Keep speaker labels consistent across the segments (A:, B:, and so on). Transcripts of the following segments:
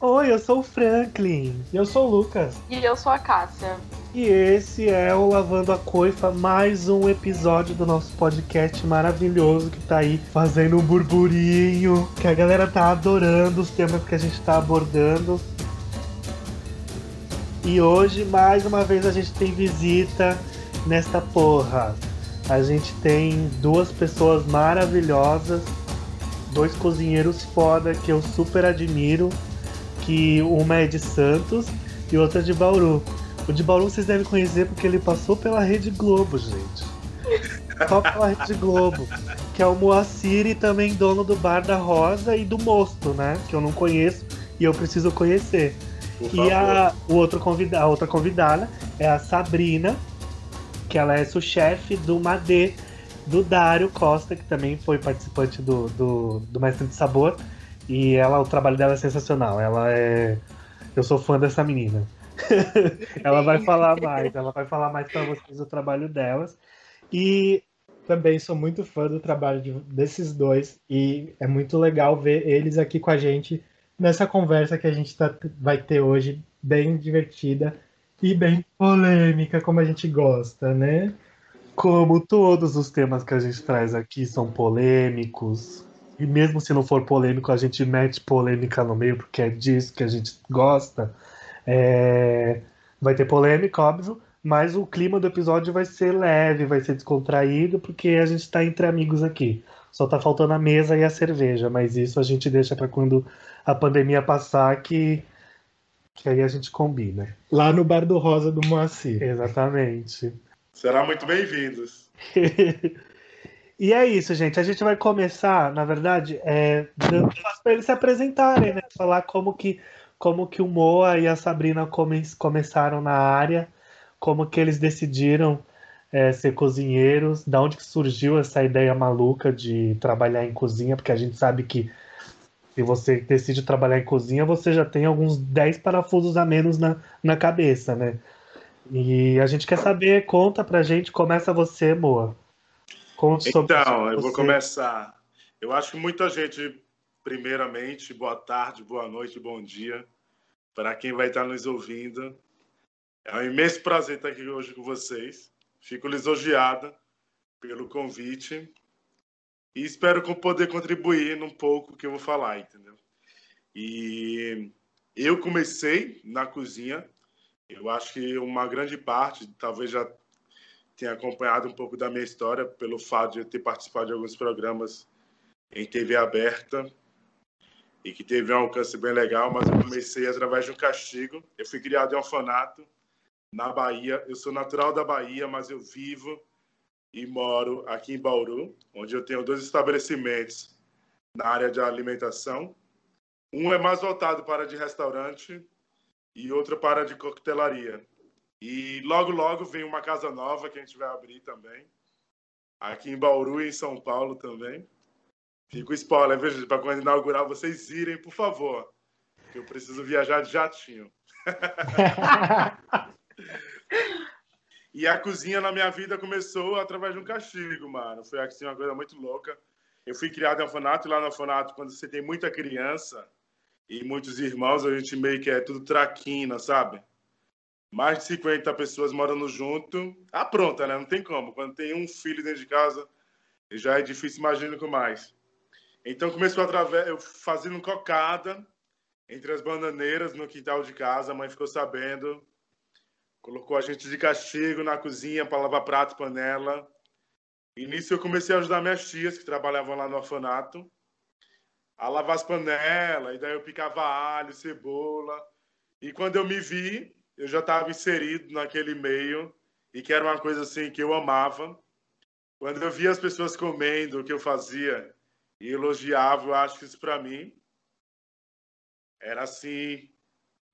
A: Oi, eu sou o Franklin.
B: E eu sou o Lucas.
C: E eu sou a Cássia.
A: E esse é o Lavando a Coifa, mais um episódio do nosso podcast maravilhoso que tá aí fazendo um burburinho, que a galera tá adorando os temas que a gente tá abordando. E hoje, mais uma vez, a gente tem visita nesta porra. A gente tem duas pessoas maravilhosas, dois cozinheiros foda que eu super admiro, que uma é de Santos e outra é de Bauru. O de Bauru vocês devem conhecer porque ele passou pela Rede Globo, gente. Só pela Rede Globo. Que é o Moacir e também dono do Bar da Rosa e do Mosto, né? Que eu não conheço e eu preciso conhecer. E a, o outro convida, a outra convidada é a Sabrina, que ela é sous-chefe do Madê, do Dário Costa, que também foi participante do, do, do Mestre de Sabor. E ela, o trabalho dela é sensacional. Ela é. Eu sou fã dessa menina. ela vai falar mais, ela vai falar mais para vocês o trabalho delas. E
B: também sou muito fã do trabalho de, desses dois e é muito legal ver eles aqui com a gente nessa conversa que a gente tá, vai ter hoje, bem divertida e bem polêmica, como a gente gosta, né?
A: Como todos os temas que a gente traz aqui são polêmicos, e mesmo se não for polêmico, a gente mete polêmica no meio, porque é disso que a gente gosta. É... Vai ter polêmica, óbvio, mas o clima do episódio vai ser leve, vai ser descontraído, porque a gente está entre amigos aqui. Só tá faltando a mesa e a cerveja, mas isso a gente deixa para quando a pandemia passar que, que aí a gente combina.
B: Lá no Bar do Rosa do Moacir.
A: Exatamente.
D: Será muito bem-vindos.
A: e é isso, gente. A gente vai começar, na verdade, é, para eles se apresentarem, né? Falar como que, como que o Moa e a Sabrina come, começaram na área, como que eles decidiram é, ser cozinheiros, da onde que surgiu essa ideia maluca de trabalhar em cozinha, porque a gente sabe que se você decide trabalhar em cozinha, você já tem alguns 10 parafusos a menos na, na cabeça, né? E a gente quer saber, conta pra gente, começa você, Moa.
D: Sobre então, eu vou começar. Eu acho que muita gente, primeiramente, boa tarde, boa noite, bom dia, para quem vai estar nos ouvindo. É um imenso prazer estar aqui hoje com vocês. Fico lisonjeada pelo convite e espero poder contribuir num pouco que eu vou falar, entendeu? E eu comecei na cozinha, eu acho que uma grande parte, talvez já tenha acompanhado um pouco da minha história pelo fato de eu ter participado de alguns programas em TV aberta e que teve um alcance bem legal, mas eu comecei através de um castigo. Eu fui criado em orfanato na Bahia. Eu sou natural da Bahia, mas eu vivo e moro aqui em Bauru, onde eu tenho dois estabelecimentos na área de alimentação. Um é mais voltado para de restaurante e outro para de coquetelaria. E logo, logo vem uma casa nova que a gente vai abrir também, aqui em Bauru e em São Paulo também. Fico spoiler, veja, para quando inaugurar vocês irem, por favor, que eu preciso viajar de jatinho. E a cozinha na minha vida começou através de um castigo, mano. Foi assim, uma coisa muito louca. Eu fui criado em orfanato, e lá no orfanato, quando você tem muita criança e muitos irmãos, a gente meio que é tudo traquina, sabe? Mais de 50 pessoas morando junto. Ah, pronta, né? Não tem como. Quando tem um filho dentro de casa, já é difícil, imagino com mais. Então começou através, eu fazendo cocada entre as bananeiras no quintal de casa. A mãe ficou sabendo colocou a gente de castigo na cozinha para lavar prato panela. E nisso eu comecei a ajudar minhas tias, que trabalhavam lá no orfanato, a lavar as panelas, e daí eu picava alho, cebola. E quando eu me vi, eu já estava inserido naquele meio, e que era uma coisa assim que eu amava. Quando eu via as pessoas comendo o que eu fazia e elogiavam, eu acho que isso para mim era assim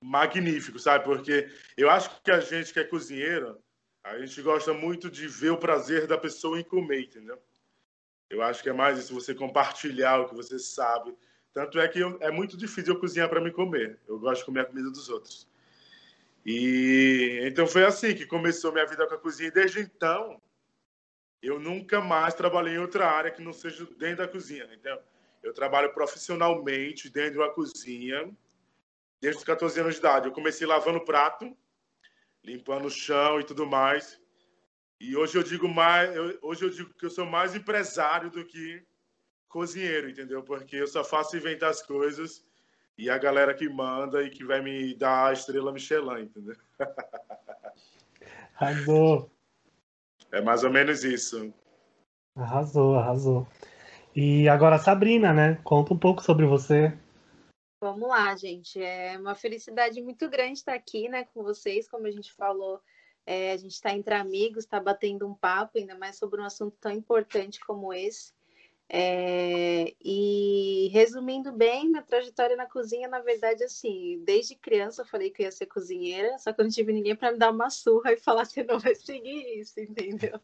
D: magnífico, sabe? Porque eu acho que a gente que é cozinheiro, a gente gosta muito de ver o prazer da pessoa em comer, entendeu? Eu acho que é mais isso, você compartilhar o que você sabe. Tanto é que eu, é muito difícil eu cozinhar para me comer. Eu gosto de comer a comida dos outros. E então foi assim que começou minha vida com a cozinha. Desde então, eu nunca mais trabalhei em outra área que não seja dentro da cozinha. Então, eu trabalho profissionalmente dentro da cozinha desde os 14 anos de idade. Eu comecei lavando prato, limpando o chão e tudo mais. E hoje eu digo mais, eu, hoje eu digo que eu sou mais empresário do que cozinheiro, entendeu? Porque eu só faço inventar as coisas e a galera que manda e que vai me dar a estrela Michelin, entendeu?
A: Arrasou.
D: É mais ou menos isso.
A: Arrasou, arrasou. E agora, Sabrina, né? Conta um pouco sobre você.
C: Vamos lá, gente. É uma felicidade muito grande estar aqui, né, com vocês. Como a gente falou, é, a gente está entre amigos, está batendo um papo, ainda mais sobre um assunto tão importante como esse. É, e resumindo bem, minha trajetória na cozinha, na verdade, assim, desde criança eu falei que eu ia ser cozinheira, só que eu não tive ninguém para me dar uma surra e falar você não vai seguir isso, entendeu?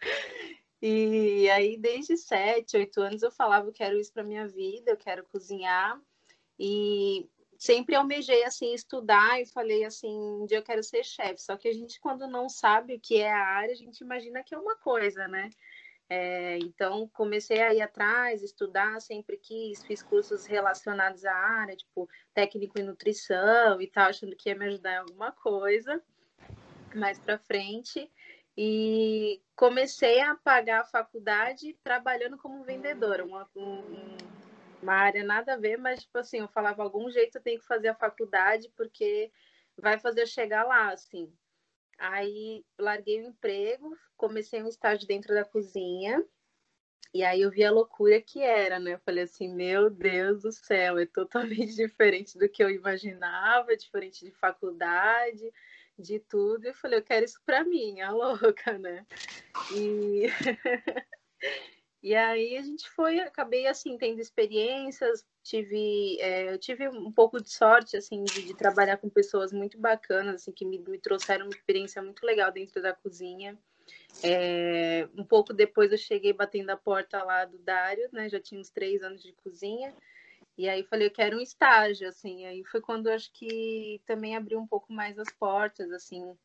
C: E aí, desde sete, oito anos, eu falava eu quero isso para minha vida, eu quero cozinhar. E sempre almejei assim estudar e falei assim, um dia eu quero ser chefe. Só que a gente quando não sabe o que é a área, a gente imagina que é uma coisa, né? É, então, comecei a ir atrás, estudar, sempre quis, fiz cursos relacionados à área, tipo técnico em nutrição e tal, achando que ia me ajudar em alguma coisa mais para frente. E comecei a pagar a faculdade trabalhando como vendedora, uma, um, uma área nada a ver, mas, tipo assim, eu falava, algum jeito eu tenho que fazer a faculdade, porque vai fazer eu chegar lá, assim. Aí larguei o emprego, comecei um estágio dentro da cozinha. E aí eu vi a loucura que era, né? Eu falei assim, meu Deus do céu, é totalmente diferente do que eu imaginava, diferente de faculdade, de tudo. E eu falei, eu quero isso para mim, a louca, né? E E aí a gente foi, acabei assim tendo experiências, tive, é, eu tive um pouco de sorte assim de, de, trabalhar com pessoas muito bacanas, assim que me, me trouxeram uma experiência muito legal dentro da cozinha. É, um pouco depois eu cheguei batendo a porta lá do Dário, né? Já tinha uns três anos de cozinha. E aí falei, eu quero um estágio, assim. Aí foi quando acho que também abriu um pouco mais as portas, assim,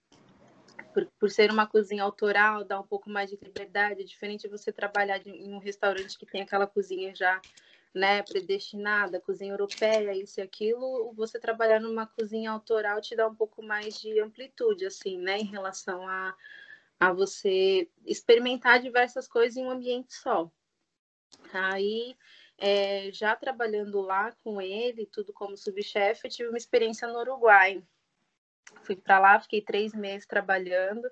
C: por, por, ser uma cozinha autoral, dá um pouco mais de liberdade. É diferente você trabalhar de, em um restaurante que tem aquela cozinha já né, predestinada, cozinha europeia, isso e aquilo. Você trabalhar numa cozinha autoral te dá um pouco mais de amplitude, assim, né, em relação a, a você experimentar diversas coisas em um ambiente só. Aí, é, já trabalhando lá com ele, tudo como subchefe, eu tive uma experiência no Uruguai Fui para lá, fiquei três meses trabalhando,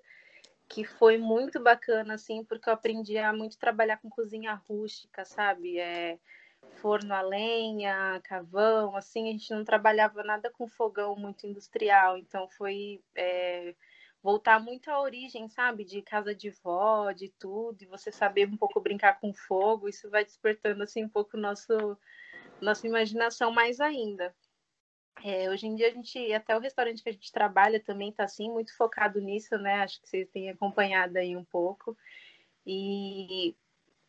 C: que foi muito bacana, assim, porque eu aprendi a muito trabalhar com cozinha rústica, sabe? É, forno a lenha, cavão, assim, a gente não trabalhava nada com fogão muito industrial, então foi é, voltar muito à origem, sabe? De casa de vó, de tudo, e você saber um pouco brincar com fogo, isso vai despertando, assim, um pouco nosso, nossa imaginação mais ainda. É, hoje em dia a gente, até o restaurante que a gente trabalha também está assim, muito focado nisso, né? Acho que vocês têm acompanhado aí um pouco. E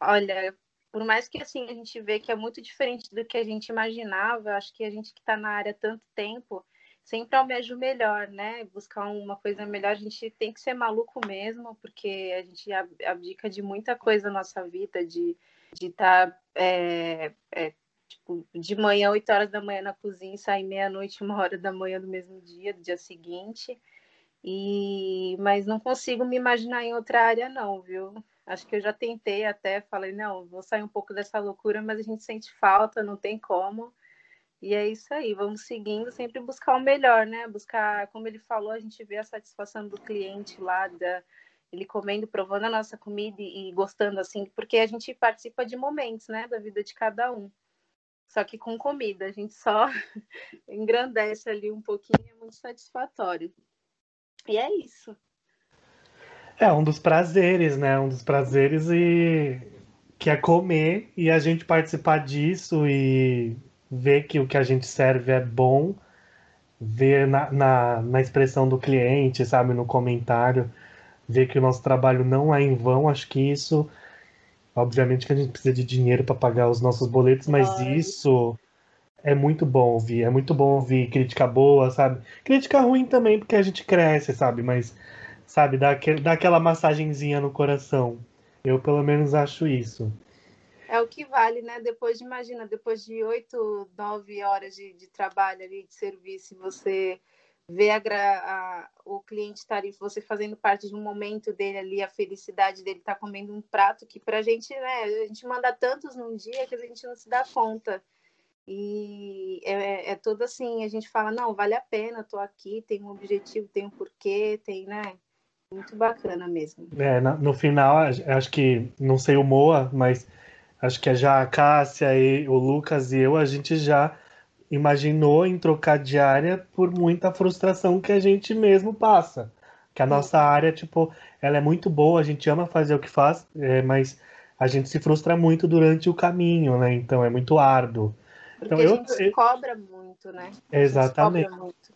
C: olha, por mais que assim a gente vê que é muito diferente do que a gente imaginava, acho que a gente que está na área há tanto tempo sempre almeja o melhor, né? Buscar uma coisa melhor, a gente tem que ser maluco mesmo, porque a gente abdica de muita coisa na nossa vida, de estar tá, é, é, tipo, de manhã, 8 horas da manhã na cozinha sair meia-noite, uma hora da manhã do mesmo dia, do dia seguinte. E mas não consigo me imaginar em outra área não, viu? Acho que eu já tentei até, falei, não, vou sair um pouco dessa loucura, mas a gente sente falta, não tem como. E é isso aí, vamos seguindo, sempre buscar o melhor, né? Buscar, como ele falou, a gente vê a satisfação do cliente lá, da, ele comendo, provando a nossa comida e, e gostando, assim, porque a gente participa de momentos, né, da vida de cada um só que com comida. A gente só engrandece ali um pouquinho, é muito satisfatório. E é isso.
A: É um dos prazeres, né? Um dos prazeres e que é comer e a gente participar disso e ver que o que a gente serve é bom, ver na, na, na expressão do cliente, sabe, no comentário, ver que o nosso trabalho não é em vão. Acho que isso Obviamente que a gente precisa de dinheiro para pagar os nossos boletos, mas Ai. isso é muito bom ouvir. É muito bom ouvir crítica boa, sabe? Crítica ruim também, porque a gente cresce, sabe? Mas, sabe, dá, aquele, dá aquela massagenzinha no coração. Eu, pelo menos, acho isso.
C: é o que vale, né? Depois de, imagina, depois de oito, nove horas de, de trabalho ali, de serviço, você ver a, a, o cliente estar tá você fazendo parte de um momento dele ali, a felicidade dele estar tá comendo um prato que pra gente, né, a gente manda tantos num dia que a gente não se dá conta. E é, é tudo assim, a gente fala, não, vale a pena, tô aqui, tem um objetivo, tem um porquê, tem, né? Muito bacana mesmo.
A: É, no final, acho que, não sei o Moa, mas acho que já a Cássia e o Lucas e eu, a gente já imaginou em trocar de área por muita frustração que a gente mesmo passa. Que a nossa área, tipo, ela é muito boa, a gente ama fazer o que faz, é, mas a gente se frustra muito durante o caminho, né? Então é muito árduo.
C: Porque então, a gente eu... cobra muito, né?
A: Exatamente. Muito.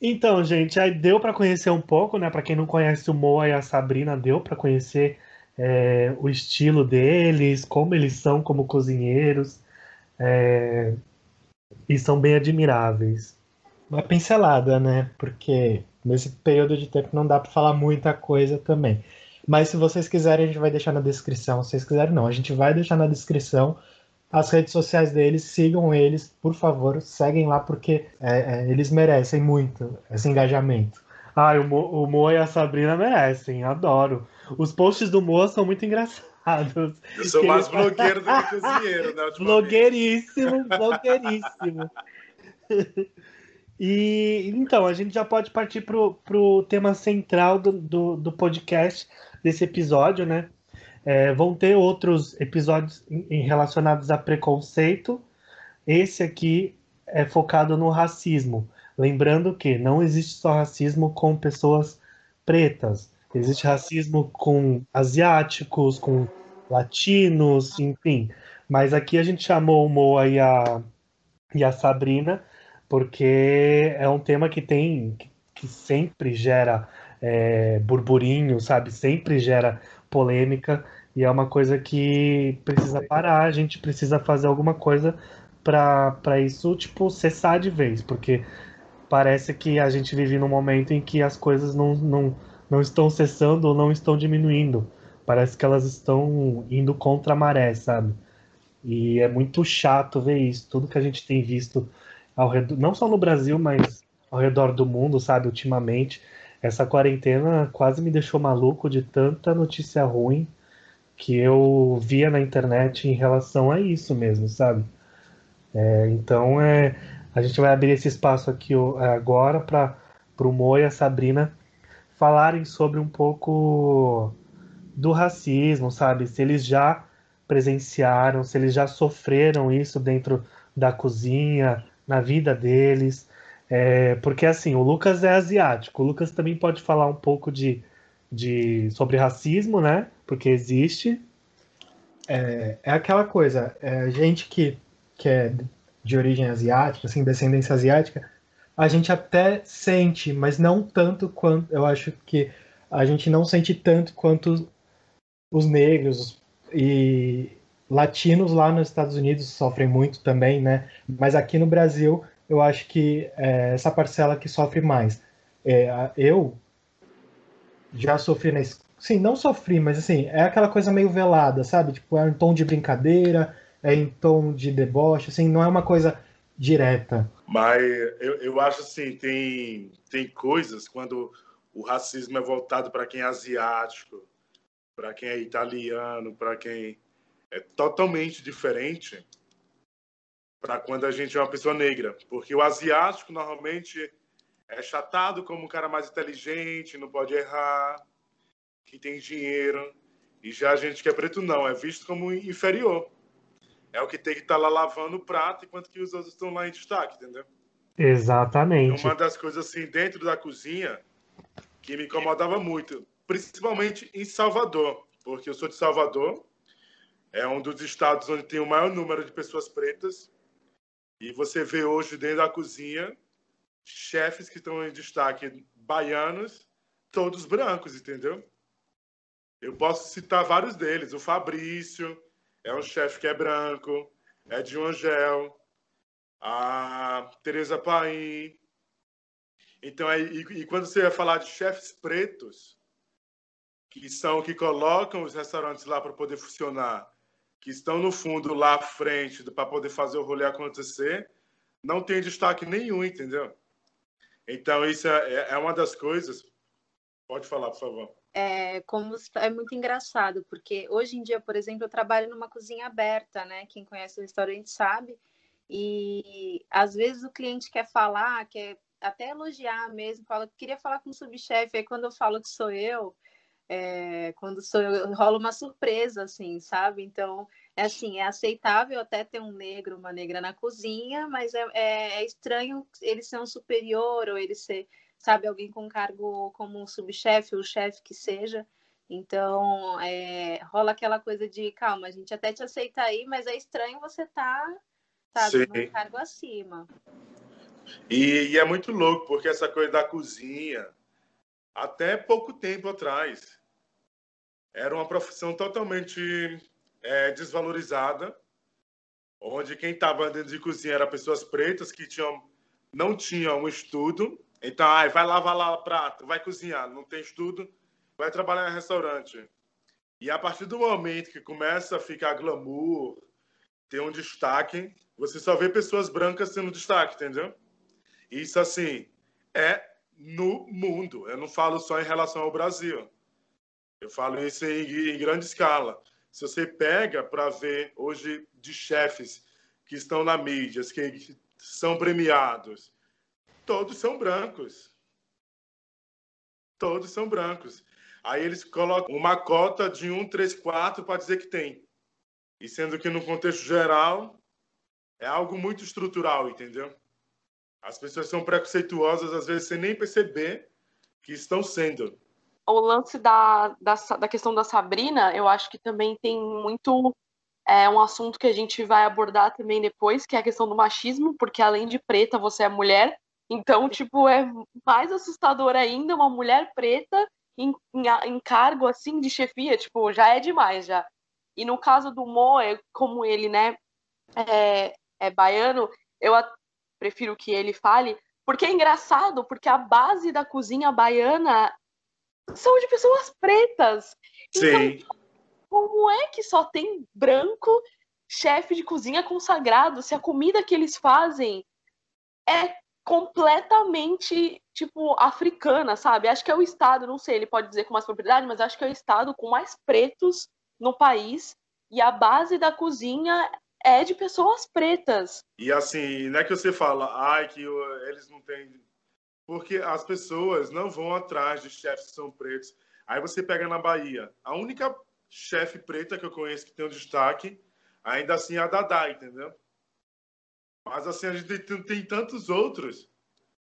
A: Então, gente, aí deu para conhecer um pouco, né? Para quem não conhece o Moa e a Sabrina, deu para conhecer é, o estilo deles, como eles são como cozinheiros. É, e são bem admiráveis.
B: Uma pincelada, né? Porque nesse período de tempo não dá para falar muita coisa também. Mas se vocês quiserem, a gente vai deixar na descrição. Se vocês quiserem, não. A gente vai deixar na descrição as redes sociais deles. Sigam eles, por favor. Seguem lá, porque é, é, eles merecem muito esse engajamento.
A: Ah, o, Mo, Mo e a Sabrina merecem. Adoro. Os posts do Mo são muito engraçados.
D: Eu sou mais blogueiro do que cozinheiro, né?
A: Blogueiríssimo, blogueiríssimo. E então, a gente já pode partir para o tema central do, do, do, podcast desse episódio, né? É, vão ter outros episódios em, relacionados a preconceito. Esse aqui é focado no racismo. Lembrando que não existe só racismo com pessoas pretas. Existe racismo com asiáticos, com latinos, enfim. Mas aqui a gente chamou o Moa e a, e a Sabrina porque é um tema que tem que sempre gera é, burburinho, sabe? Sempre gera polêmica e é uma coisa que precisa parar. A gente precisa fazer alguma coisa para isso, tipo, cessar de vez, porque parece que a gente vive num momento em que as coisas não, não não estão cessando ou não estão diminuindo. Parece que elas estão indo contra a maré, sabe? E é muito chato ver isso. Tudo que a gente tem visto ao redor, não só no Brasil, mas ao redor do mundo, sabe? Ultimamente, essa quarentena quase me deixou maluco de tanta notícia ruim que eu via na internet em relação a isso mesmo, sabe? É, então é, a gente vai abrir esse espaço aqui agora para o Mo e a Sabrina falarem sobre um pouco do racismo, sabe? Se eles já presenciaram, se eles já sofreram isso dentro da cozinha, na vida deles. É, porque assim, o Lucas é asiático. O Lucas também pode falar um pouco de, de sobre racismo, né? Porque existe.
B: É, é aquela coisa, é, gente que, que é de origem asiática, assim, descendência asiática, a gente até sente, mas não tanto quanto. Eu acho que a gente não sente tanto quanto os negros e latinos lá nos Estados Unidos sofrem muito também, né? Mas aqui no Brasil, eu acho que é essa parcela que sofre mais. É, eu já sofri na Sim, não sofri, mas assim, é aquela coisa meio velada, sabe? Tipo, é em tom de brincadeira, é em tom de deboche, assim, não é uma coisa direta.
D: Mas eu, eu acho assim, tem, tem coisas quando o racismo é voltado para quem é asiático, para quem é italiano, para quem é totalmente diferente para quando a gente é uma pessoa negra, porque o asiático normalmente é chatado como um cara mais inteligente, não pode errar, que tem dinheiro, e já a gente que é preto não, é visto como inferior é o que tem que estar tá lá lavando o prato, enquanto que os outros estão lá em destaque, entendeu?
A: Exatamente.
D: Uma das coisas assim dentro da cozinha que me incomodava muito, principalmente em Salvador, porque eu sou de Salvador, é um dos estados onde tem o maior número de pessoas pretas, e você vê hoje dentro da cozinha chefes que estão em destaque baianos, todos brancos, entendeu? Eu posso citar vários deles, o Fabrício, é um chefe que é branco, é de um Angel, a Teresa Paim. Então, é, e, e quando você vai falar de chefes pretos, que são que colocam os restaurantes lá para poder funcionar, que estão no fundo lá à frente para poder fazer o rolê acontecer, não tem destaque nenhum, entendeu? Então, isso é, é uma das coisas. Pode falar, por favor.
C: É, como é muito engraçado, porque hoje em dia, por exemplo, eu trabalho numa cozinha aberta, né? Quem conhece o restaurante sabe. E às vezes o cliente quer falar, quer até elogiar mesmo, fala que queria falar com o subchefe, aí quando eu falo que sou eu, é, quando sou eu, rola uma surpresa, assim, sabe? Então, é assim, é aceitável até ter um negro, uma negra na cozinha, mas é, é, é estranho ele ser um superior ou ele ser, sabe, alguém com cargo como um subchefe ou chefe que seja. Então, é, rola aquela coisa de, calma, a gente até te aceita aí, mas é estranho você estar, tá, sabe, num cargo acima.
D: E, e, é muito louco, porque essa coisa da cozinha, até pouco tempo atrás, era uma profissão totalmente é, desvalorizada, onde quem estava dentro de cozinha eram pessoas pretas que tinham, não tinham um estudo. Então, ai, vai lavar lá o prato, vai cozinhar, não tem estudo, vai trabalhar em restaurante. E a partir do momento que começa a ficar glamour, ter um destaque, você só vê pessoas brancas tendo destaque, entendeu? Isso, assim, é no mundo. Eu não falo só em relação ao Brasil. Eu falo isso em, em grande escala. Se você pega para ver hoje de chefes que estão na mídia, que são premiados, todos são brancos. Todos são brancos. Aí eles colocam uma cota de 1, 3, 4 para dizer que tem. E sendo que no contexto geral é algo muito estrutural, entendeu? As pessoas são preconceituosas às vezes sem nem perceber que estão sendo
E: o lance da, da, da, questão da Sabrina, eu acho que também tem muito. É um assunto que a gente vai abordar também depois, que é a questão do machismo, porque além de preta, você é mulher. Então, tipo, é mais assustador ainda uma mulher preta em, em, em cargo assim de chefia, tipo, já é demais já. E no caso do Mo, é, como ele, né, é, é baiano, eu prefiro que ele fale, porque é engraçado, porque a base da cozinha baiana são de pessoas pretas. Então, Sim. Então, como é que só tem branco chefe de cozinha consagrado se a comida que eles fazem é completamente, tipo, africana, sabe? Acho que é o estado, não sei, ele pode dizer com mais propriedade, mas acho que é o estado com mais pretos no país e a base da cozinha é de pessoas pretas.
D: E assim, não é que você fala, ai, que eles não têm porque as pessoas não vão atrás de chefes que são pretos. Aí você pega na Bahia, a única chefe preta que eu conheço que tem um destaque, ainda assim é a Dadá, entendeu? Mas assim, a gente tem, tem tantos outros.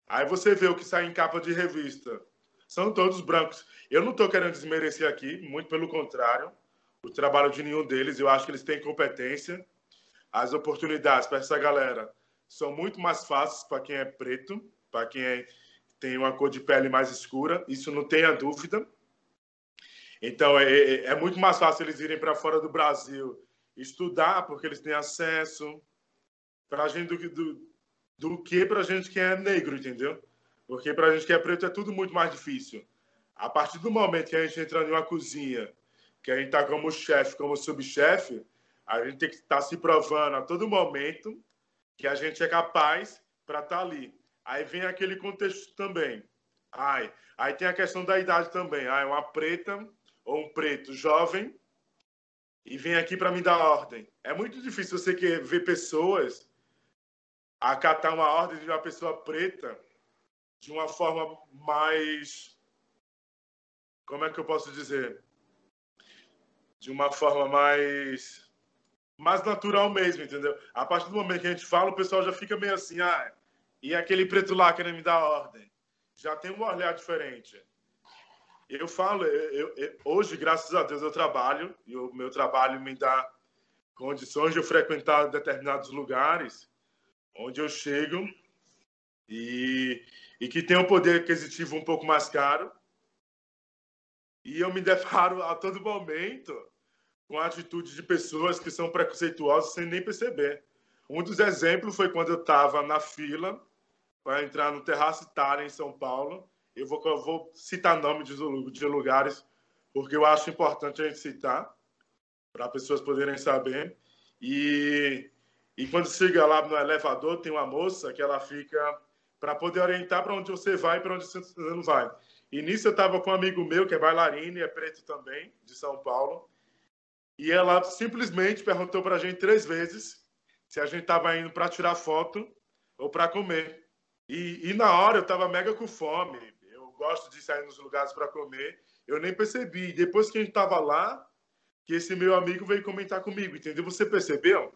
D: Aí você vê o que sai em capa de revista. São todos brancos. Eu não estou querendo desmerecer aqui, muito pelo contrário. O trabalho de nenhum deles, eu acho que eles têm competência. As oportunidades para essa galera são muito mais fáceis para quem é preto, para quem é tem uma cor de pele mais escura, isso não tenha dúvida. Então, é, é, é muito mais fácil eles irem para fora do Brasil estudar, porque eles têm acesso, para a gente do, do, do que para a gente que é negro, entendeu? Porque para a gente que é preto é tudo muito mais difícil. A partir do momento que a gente entra em uma cozinha, que a gente está como chefe, como subchefe, a gente tem que estar tá se provando a todo momento que a gente é capaz para estar tá ali. Aí vem aquele contexto também. Ai, aí tem a questão da idade também. Ai, uma preta ou um preto jovem e vem aqui para me dar ordem. É muito difícil você ver pessoas acatar uma ordem de uma pessoa preta de uma forma mais como é que eu posso dizer? De uma forma mais mais natural mesmo, entendeu? A partir do momento que a gente fala, o pessoal já fica meio assim, ah, e aquele preto lá querendo me dar ordem. Já tem um olhar diferente. Eu falo, eu, eu, hoje, graças a Deus, eu trabalho e o meu trabalho me dá condições de eu frequentar determinados lugares onde eu chego e, e que tem um poder aquisitivo um pouco mais caro. E eu me deparo a todo momento com atitudes de pessoas que são preconceituosas sem nem perceber. Um dos exemplos foi quando eu estava na fila para entrar no Terraço Itália, em São Paulo. Eu vou, eu vou citar nomes de, de lugares, porque eu acho importante a gente citar. para pessoas poderem saber. E, e quando chega lá no elevador, tem uma moça que ela fica para poder orientar para onde você vai e para onde você não vai. E nisso eu estava com um amigo meu que é bailarino e é preto também, de São Paulo. E ela simplesmente perguntou para a gente três vezes se a gente estava indo para tirar foto ou para comer. E, e, na hora eu estava mega com fome. Eu gosto de sair nos lugares para comer. Eu nem percebi. Depois que a gente estava lá, que esse meu amigo veio comentar comigo, entendeu? Você percebeu?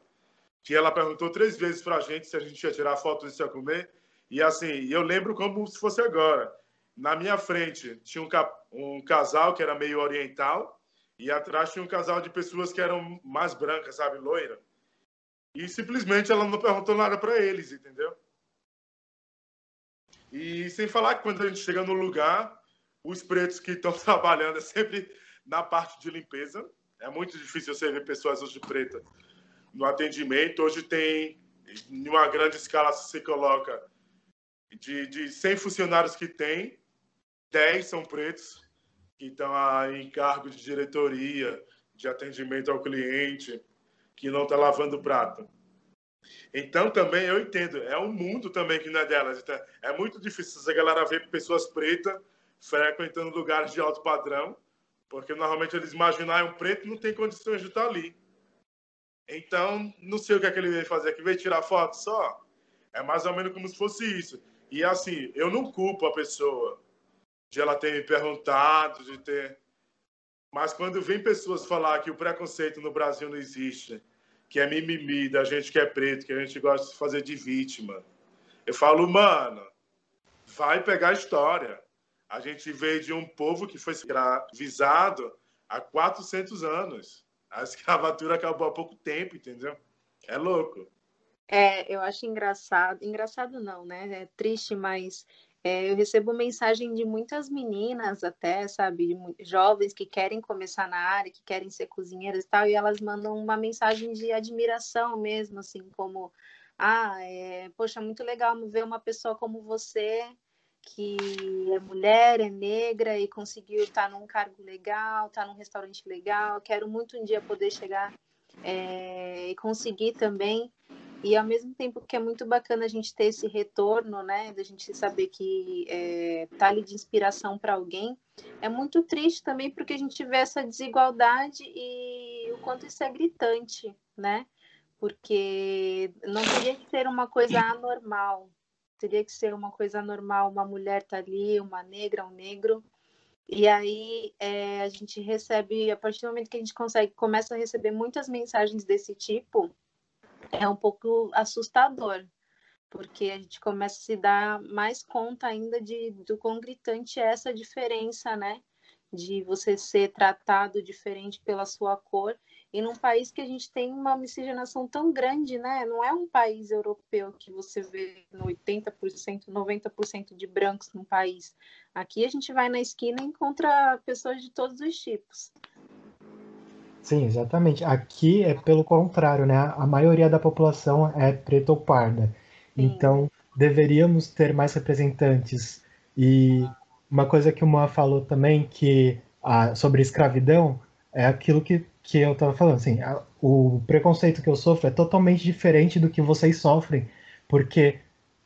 D: Que ela perguntou três vezes para a gente se a gente ia tirar foto e se ia comer. E assim, eu lembro como se fosse agora. Na minha frente tinha um, um casal que era meio oriental e atrás tinha um casal de pessoas que eram mais brancas, sabe, loira. E simplesmente ela não perguntou nada para eles, entendeu? E sem falar que quando a gente chega no lugar, os pretos que estão trabalhando é sempre na parte de limpeza. É muito difícil você ver pessoas hoje pretas no atendimento. Hoje tem, em uma grande escala, se coloca de, de 100 funcionários que tem, 10 são pretos, que estão em cargo de diretoria, de atendimento ao cliente, que não está lavando prato. Então, também eu entendo, é um mundo também que não é delas. Então, é muito difícil essa galera ver pessoas pretas frequentando lugares de alto padrão, porque normalmente eles imaginam ah, um preto não tem condições de estar ali. Então, não sei o que, é que ele veio fazer aqui, veio tirar foto só. É mais ou menos como se fosse isso. E assim, eu não culpo a pessoa de ela ter me perguntado, de ter. Mas quando vem pessoas falar que o preconceito no Brasil não existe, que é mimimi da gente que é preto, que a gente gosta de fazer de vítima, eu falo, mano, vai pegar a história. A gente veio de um povo que foi escravizado há 400 anos. A escravatura acabou há pouco tempo, entendeu? É louco.
C: É, eu acho engraçado. Engraçado não, né? É triste, mas é, eu recebo mensagem de muitas meninas até, sabe, jovens que querem começar na área, que querem ser cozinheiras e tal, e elas mandam uma mensagem de admiração mesmo, assim, como, ah, é, poxa, muito legal ver uma pessoa como você, que é mulher, é negra e conseguiu estar num cargo legal, estar num restaurante legal, quero muito um dia poder chegar é, e conseguir também. E ao mesmo tempo que é muito bacana a gente ter esse retorno, né, da gente saber que é, tá ali de inspiração para alguém, é muito triste também porque a gente vê essa desigualdade e o quanto isso é gritante, né? Porque não que ser uma coisa anormal, teria que ser uma coisa normal, uma mulher tá ali, uma negra, um negro, e aí é, a gente recebe, a partir do momento que a gente consegue, começa a receber muitas mensagens desse tipo, é um pouco assustador, porque a gente começa a se dar mais conta ainda de, do quão gritante é essa diferença, né? De você ser tratado diferente pela sua cor e num país que a gente tem uma miscigenação tão grande, né? Não é um país europeu que você vê 80%, 90% de brancos num país. Aqui a gente vai na esquina e encontra pessoas de todos os tipos.
B: Sim, exatamente. Aqui é pelo contrário, né? A maioria da população é preta ou parda. Sim. Então, deveríamos ter mais representantes. E uma coisa que o Moa falou também, que ah, sobre escravidão, é aquilo que, que eu estava falando. Assim, a, o preconceito que eu sofro é totalmente diferente do que vocês sofrem, porque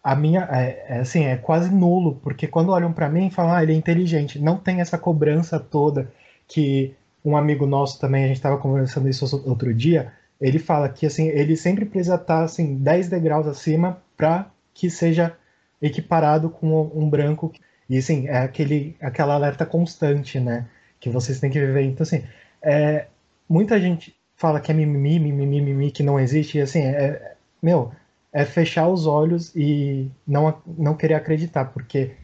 B: a minha é, é assim é quase nulo, porque quando olham para mim falam, ah, ele é inteligente, não tem essa cobrança toda que um amigo nosso também, a gente estava conversando isso outro dia, ele fala que assim, ele sempre precisa estar assim 10 degraus acima para que seja equiparado com um branco. E assim, é aquele aquela alerta constante, né, que vocês têm que viver. Então assim, é, muita gente fala que é mimimi, mimimi, mimimi, que não existe, e assim, é, meu, é fechar os olhos e não, não querer acreditar, porque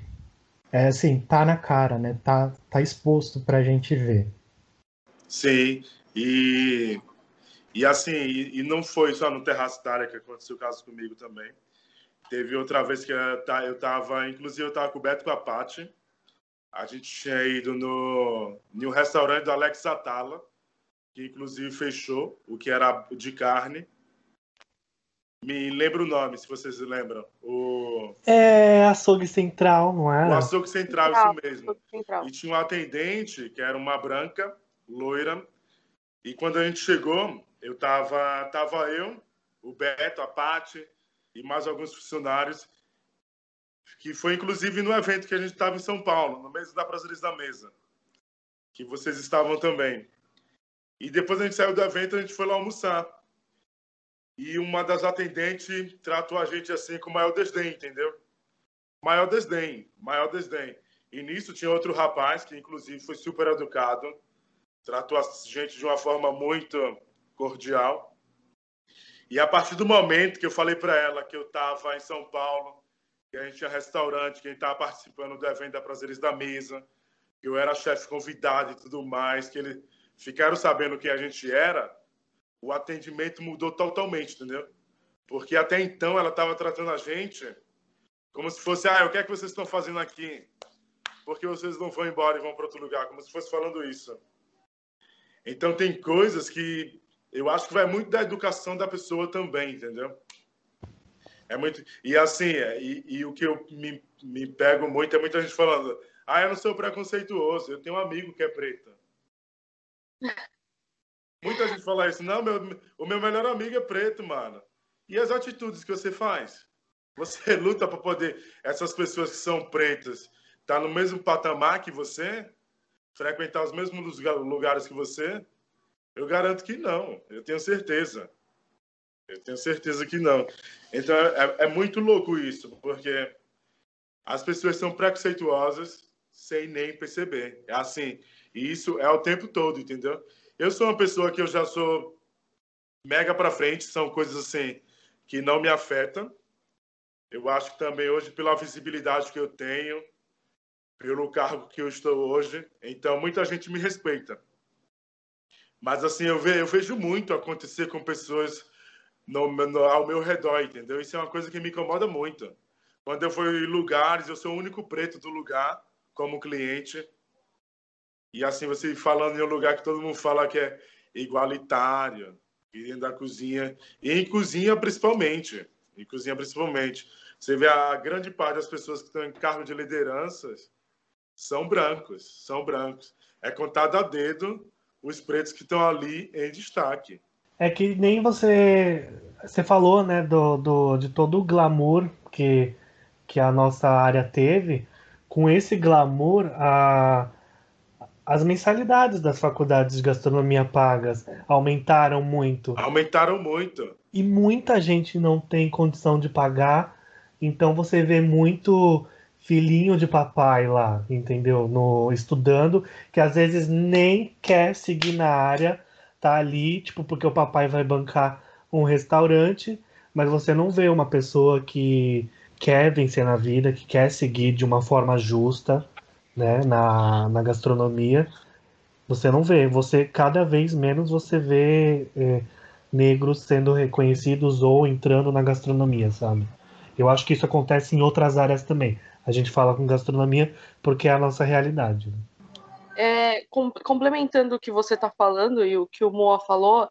B: é assim, tá na cara, né? Tá, tá exposto pra gente ver.
D: Sim, e, e assim, e, e não foi só no Terraço da área que aconteceu o caso comigo também. Teve outra vez que eu estava, inclusive eu estava coberto com a Paty. A gente tinha ido no, no restaurante do Alex Atala, que inclusive fechou, o que era de carne. Me lembra o nome, se vocês lembram. O...
A: É Açougue Central, não é?
D: O Açougue Central, Central isso mesmo. Central. E tinha um atendente, que era uma branca, loira, E quando a gente chegou, eu tava, tava eu, o Beto, a Pati e mais alguns funcionários, que foi inclusive no evento que a gente estava em São Paulo, no mês da Prazeres da Mesa, que vocês estavam também. E depois a gente saiu do evento, a gente foi lá almoçar. E uma das atendentes tratou a gente assim com maior desdém, entendeu? Maior desdém, maior desdém. E nisso tinha outro rapaz que inclusive foi super educado, tratou a gente de uma forma muito cordial. E a partir do momento que eu falei para ela que eu estava em São Paulo, que a gente tinha restaurante, que a gente estava participando do evento da Prazeres da Mesa, que eu era chefe convidado e tudo mais, que eles ficaram sabendo quem a gente era, o atendimento mudou totalmente, entendeu? Porque até então ela estava tratando a gente como se fosse, ah, o que é que vocês estão fazendo aqui? Porque vocês não vão embora e vão para outro lugar, como se fosse falando isso. Então tem coisas que eu acho que vai muito da educação da pessoa também, entendeu? É muito e assim é, e, e o que eu me, me pego muito é muita gente falando, ah, eu não sou preconceituoso, eu tenho um amigo que é preta. Muita gente fala isso, não, meu, o meu melhor amigo é preto, mano. E as atitudes que você faz? Você luta para poder essas pessoas que são pretas tá no mesmo patamar que você? frequentar os mesmos lugares que você? Eu garanto que não. Eu tenho certeza. Eu tenho certeza que não. Então é, é muito louco isso, porque as pessoas são preconceituosas sem nem perceber. É assim. E isso é o tempo todo, entendeu? Eu sou uma pessoa que eu já sou mega para frente, são coisas assim que não me afetam. Eu acho que também hoje, pela visibilidade que eu tenho, pelo cargo que eu estou hoje. Então, muita gente me respeita. Mas, assim, eu, ve, eu vejo muito acontecer com pessoas no, no, ao meu redor, entendeu? Isso é uma coisa que me incomoda muito. Quando eu vou em lugares, eu sou o único preto do lugar, como cliente. E, assim, você falando em um lugar que todo mundo fala que é igualitário, dentro da cozinha, e em cozinha principalmente. Em cozinha principalmente. Você vê a grande parte das pessoas que estão em cargo de lideranças, são brancos, são brancos. É contado a dedo os pretos que estão ali em destaque.
A: É que nem você você falou, né, do, do, de todo o glamour que, que a nossa área teve. Com esse glamour, a, as mensalidades das faculdades de gastronomia pagas aumentaram muito.
D: Aumentaram muito.
A: E muita gente não tem condição de pagar. Então você vê muito filhinho de papai lá, entendeu? No estudando, que às vezes nem quer seguir na área, tá ali, tipo, porque o papai vai bancar um restaurante, mas você não vê uma pessoa que quer vencer na vida, que quer seguir de uma forma justa, né, na, na gastronomia. Você não vê, você cada vez menos você vê é, negros sendo reconhecidos ou entrando na gastronomia, sabe? Eu acho que isso acontece em outras áreas também a gente fala com gastronomia porque é a nossa realidade. Né?
E: É, com, complementando o que você está falando e o que o Moa falou,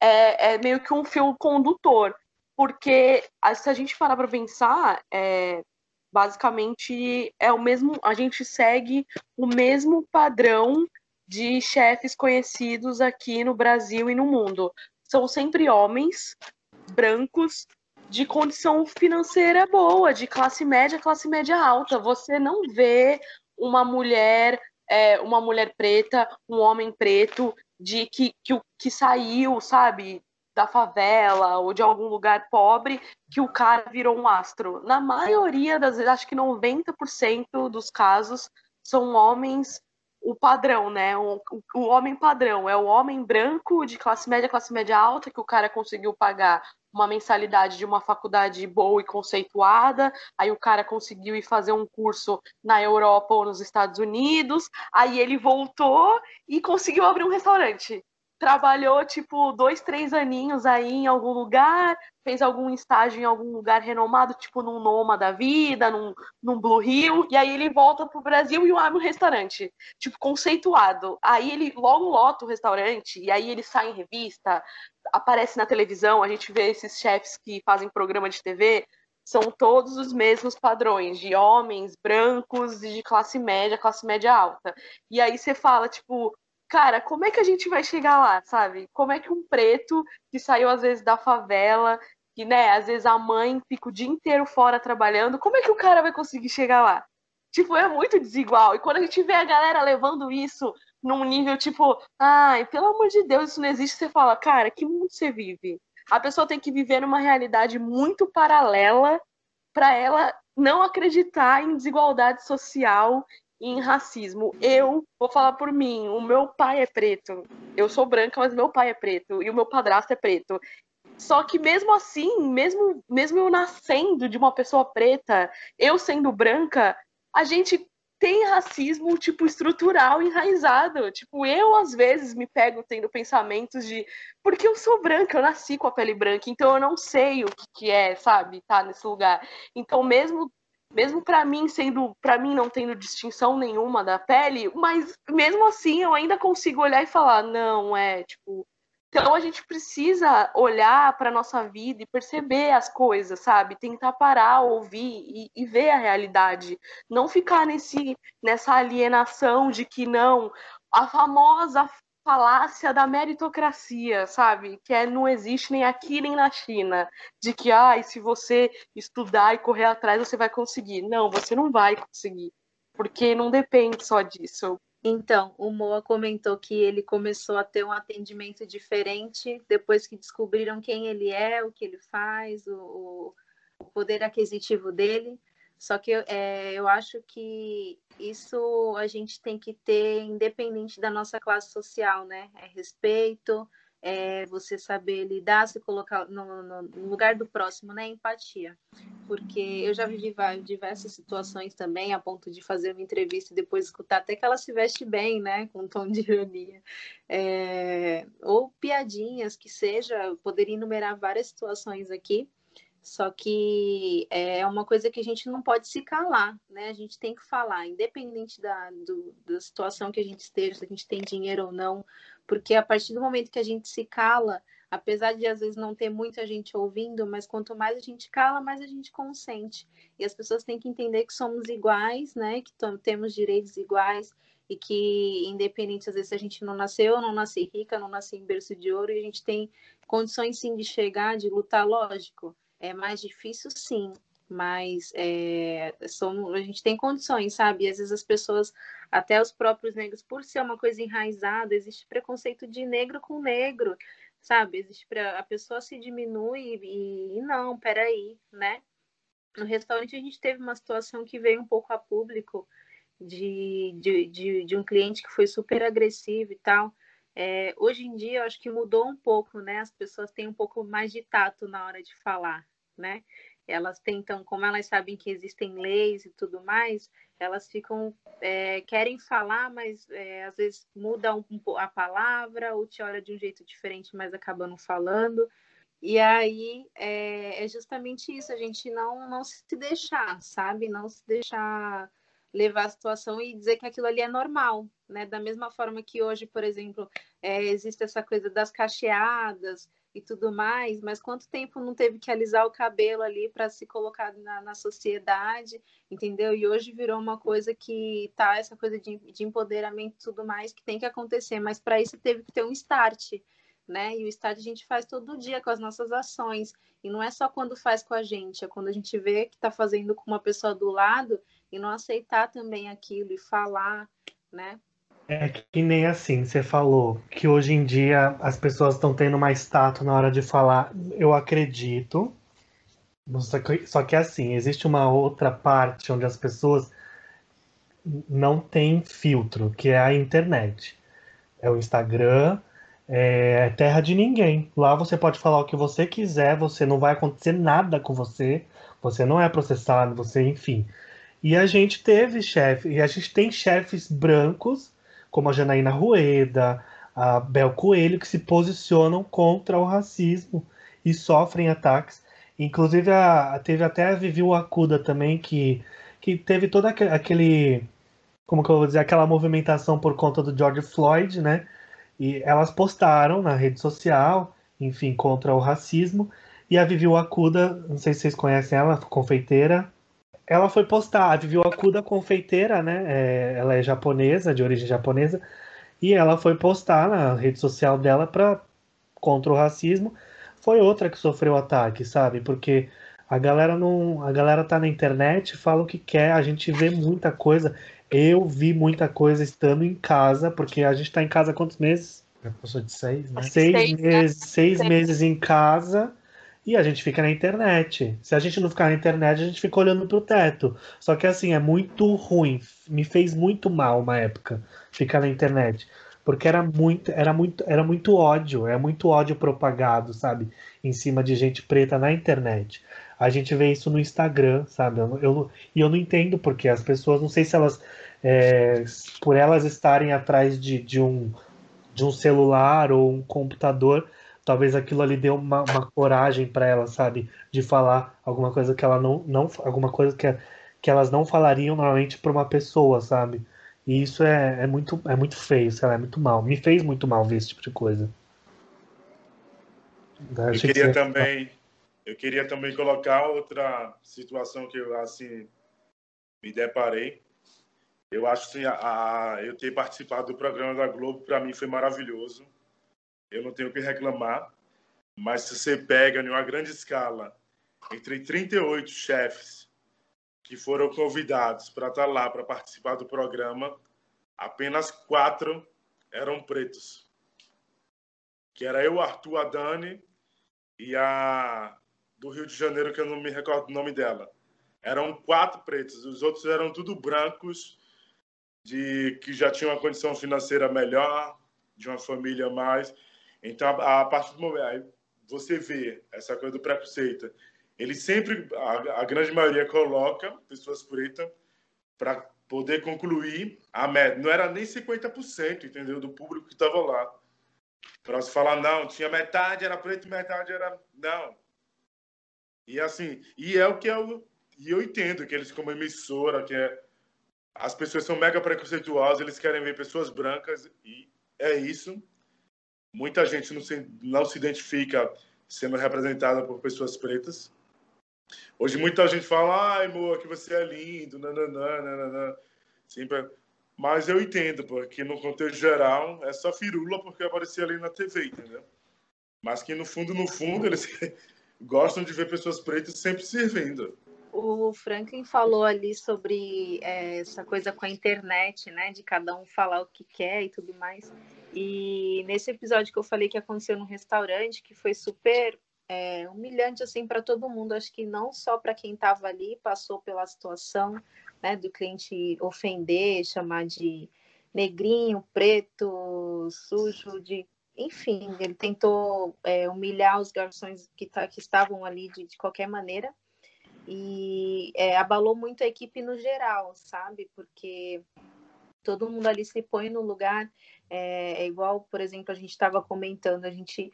E: é, é, meio que um fio condutor, porque se a gente parar para pensar, é, basicamente é o mesmo, a gente segue o mesmo padrão de chefes conhecidos aqui no Brasil e no mundo. São sempre homens brancos de condição financeira boa, de classe média, classe média alta. Você não vê uma mulher, é, uma mulher preta, um homem preto, de que, que, que saiu, sabe, da favela ou de algum lugar pobre, que o cara virou um astro. Na maioria das vezes, acho que 90% dos casos, são homens o padrão, né? O, o, homem padrão é o homem branco de classe média, classe média alta, que o cara conseguiu pagar uma mensalidade de uma faculdade boa e conceituada, aí o cara conseguiu ir fazer um curso na Europa ou nos Estados Unidos, aí ele voltou e conseguiu abrir um restaurante trabalhou tipo dois, três aninhos aí em algum lugar, fez algum estágio em algum lugar renomado, tipo num Noma da vida, num, num Blue Hill, e aí ele volta pro Brasil e abre um restaurante, tipo, conceituado. Aí ele logo lota o restaurante, e aí ele sai em revista, aparece na televisão, a gente vê esses chefs que fazem programa de TV, são todos os mesmos padrões, de homens brancos e de classe média, classe média alta. E aí você fala, tipo, cara, como é que a gente vai chegar lá, sabe? Como é que um preto que saiu às vezes da favela, que, né, às vezes a mãe fica o dia inteiro fora trabalhando, como é que o cara vai conseguir chegar lá? Tipo, é muito desigual. E quando a gente vê a galera levando isso num nível tipo, ai, pelo amor de Deus, isso não existe, você fala, cara, que mundo você vive? A pessoa tem que viver numa realidade muito paralela para ela não acreditar em desigualdade social em racismo. Eu vou falar por mim, o meu pai é preto. Eu sou branca, mas meu pai é preto e o meu padrasto é preto. Só que mesmo assim, mesmo mesmo eu nascendo de uma pessoa preta, eu sendo branca, a gente tem racismo, tipo, estrutural, enraizado. Tipo, eu, às vezes, me pego tendo pensamentos de... Porque eu sou branca, eu nasci com a pele branca, então eu não sei o que, que é, sabe, tá nesse lugar. Então, mesmo mesmo para mim sendo para mim não tendo distinção nenhuma da pele, mas mesmo assim eu ainda consigo olhar e falar, não, é, tipo, então a gente precisa olhar para nossa vida e perceber as coisas, sabe? Tentar parar, ouvir e, e, ver a realidade. Não ficar nesse, nessa alienação de que não, a famosa falácia da meritocracia, sabe? Que é, não existe nem aqui nem na China. De que, ah, se você estudar e correr atrás, você vai conseguir. Não, você não vai conseguir. Porque não depende só disso.
C: Então, o Moa comentou que ele começou a ter um atendimento diferente depois que descobriram quem ele é, o que ele faz, o, o poder aquisitivo dele. Só que é, eu acho que isso a gente tem que ter independente da nossa classe social, né? É respeito, é você saber lidar, se colocar no, no, lugar do próximo, né? Empatia. Porque eu já vivi diversas situações também, a ponto de fazer uma entrevista e depois escutar até que ela se veste bem, né? Com um tom de ironia. É, ou piadinhas, que seja, eu poderia enumerar várias situações aqui. Só que é uma coisa que a gente não pode se calar, né? A gente tem que falar, independente da, do, da situação que a gente esteja, se a gente tem dinheiro ou não, porque a partir do momento que a gente se cala, apesar de às vezes não ter muita gente ouvindo, mas quanto mais a gente cala, mais a gente consente. E as pessoas têm que entender que somos iguais, né? Que temos direitos iguais e que, independente, às vezes, se a gente não nasceu, não nasce rica, não nasce em berço de ouro, e a gente tem condições sim de chegar, de lutar, lógico. É mais difícil, sim, mas é, somos, a gente tem condições, sabe? E às vezes as pessoas, até os próprios negros, por ser uma coisa enraizada, existe preconceito de negro com negro, sabe? Existe pra, a pessoa se diminui e, e não, peraí, né? No restaurante a gente teve uma situação que veio um pouco a público de, de, de, de um cliente que foi super agressivo e tal. É, hoje em dia eu acho que mudou um pouco, né? As pessoas têm um pouco mais de tato na hora de falar, né? elas tentam, como elas sabem que existem leis e tudo mais, elas ficam, é, querem falar, mas é, às vezes muda um, a palavra ou te olha de um jeito diferente, mas acaba não falando. E aí é, é, justamente isso, a gente não, não se deixar, sabe? Não se deixar levar a situação e dizer que aquilo ali é normal, né? Da mesma forma que hoje, por exemplo, é, existe essa coisa das cacheadas, e tudo mais, mas quanto tempo não teve que alisar o cabelo ali para se colocar na, na, sociedade, entendeu? E hoje virou uma coisa que tá essa coisa de, de empoderamento e tudo mais que tem que acontecer, mas para isso teve que ter um start, né? E o start a gente faz todo dia com as nossas ações, e não é só quando faz com a gente, é quando a gente vê que está fazendo com uma pessoa do lado e não aceitar também aquilo e falar, né?
A: É que nem assim, você falou que hoje em dia as pessoas estão tendo mais tato na hora de falar. Eu acredito. Só que, só que assim, existe uma outra parte onde as pessoas não têm filtro, que é a internet. É o Instagram, é terra de ninguém. Lá você pode falar o que você quiser, você não vai acontecer nada com você, você não é processado, você, enfim. E a gente teve chefe, e a gente tem chefes brancos como a Janaína Rueda, a Bel Coelho, que se posicionam contra o racismo e sofrem ataques. Inclusive, a, teve até a Vivi Acuda também, que, que teve todo aquele. Como que eu vou dizer? Aquela movimentação por conta do George Floyd, né? E elas postaram na rede social, enfim, contra o racismo. E a Vivi Acuda, não sei se vocês conhecem ela, confeiteira, ela foi postar, a Vivi Akuda confeiteira, né? É, ela é japonesa, de origem japonesa, E ela foi postar na rede social dela para contra o racismo. Foi outra que sofreu ataque, sabe? Porque a galera não, a galera tá na internet, fala o que quer, a gente vê muita coisa. Eu vi muita coisa estando em casa, porque a gente tá em casa há quantos meses?
B: Já passou de seis, né?
A: Seis,
E: Seis, né?
A: seis
E: Seis.
A: meses em casa e a gente fica na internet. Se a gente não ficar na internet, a gente fica olhando pro teto. Só que assim, é muito ruim. Me fez muito mal uma época ficar na internet. Porque era muito, era muito, era muito ódio, é muito ódio propagado, sabe? Em cima de gente preta na internet. A gente vê isso no Instagram, sabe? Eu, eu, e eu não entendo porque as pessoas, não sei se elas, é, por elas estarem atrás de, de um de um celular ou um computador, talvez aquilo ali deu uma, uma coragem para ela, sabe, de falar alguma coisa que ela não, não alguma coisa que, que elas não falariam normalmente para uma pessoa, sabe? E isso é, é muito é muito feio, sei lá, é muito mal. Me fez muito mal ver esse tipo de coisa.
D: Eu
A: que
D: queria
A: você-
D: também, eu queria também colocar outra situação que eu assim me deparei. Eu acho que a, a- eu ter participado do programa da Globo para mim foi maravilhoso. Eu não tenho o que reclamar. Mas se você pega em uma grande escala entre 38 chefes que foram convidados para estar lá para participar do programa, apenas quatro eram pretos. Que era eu, Arthur, a Dani e a do Rio de Janeiro, que eu não me recordo o nome dela. Eram quatro pretos, os outros eram tudo brancos, de que já tinham uma condição financeira melhor, de uma família mais. Então, a, a partir do momento, aí você vê essa coisa do preconceito. Ele sempre, a, a grande maioria coloca pessoas pretas para poder concluir a média. Não era nem 50%, entendeu, do público que estava lá. Para se falar, não, tinha metade era preto, metade era. Não. E assim, e é o que eu, e eu entendo que eles, como emissora, que é, as pessoas são mega preconceituosas, eles querem ver pessoas brancas, e é isso. Muita gente não se, não se identifica sendo representada por pessoas pretas. Hoje muita gente fala, ai, amor, que você é lindo, nananã, nananã. Sempre... Mas eu entendo, porque no contexto geral é só firula porque aparecia ali na TV, entendeu? Mas que no fundo, no fundo, eles gostam de ver pessoas pretas sempre servindo.
C: O Franklin falou ali sobre é, essa coisa com a internet, né? De cada um falar o que quer e tudo mais. E nesse episódio que eu falei que aconteceu no restaurante, que foi super é, humilhante assim para todo mundo, acho que não só para quem estava ali, passou pela situação, né? Do cliente ofender, chamar de negrinho, preto, sujo, de enfim, ele tentou é, humilhar os garçons que, tá, que estavam ali de, de qualquer maneira e é, abalou muito a equipe no geral, sabe? Porque todo mundo ali se põe no lugar, é, é igual, por exemplo, a gente estava comentando, a gente,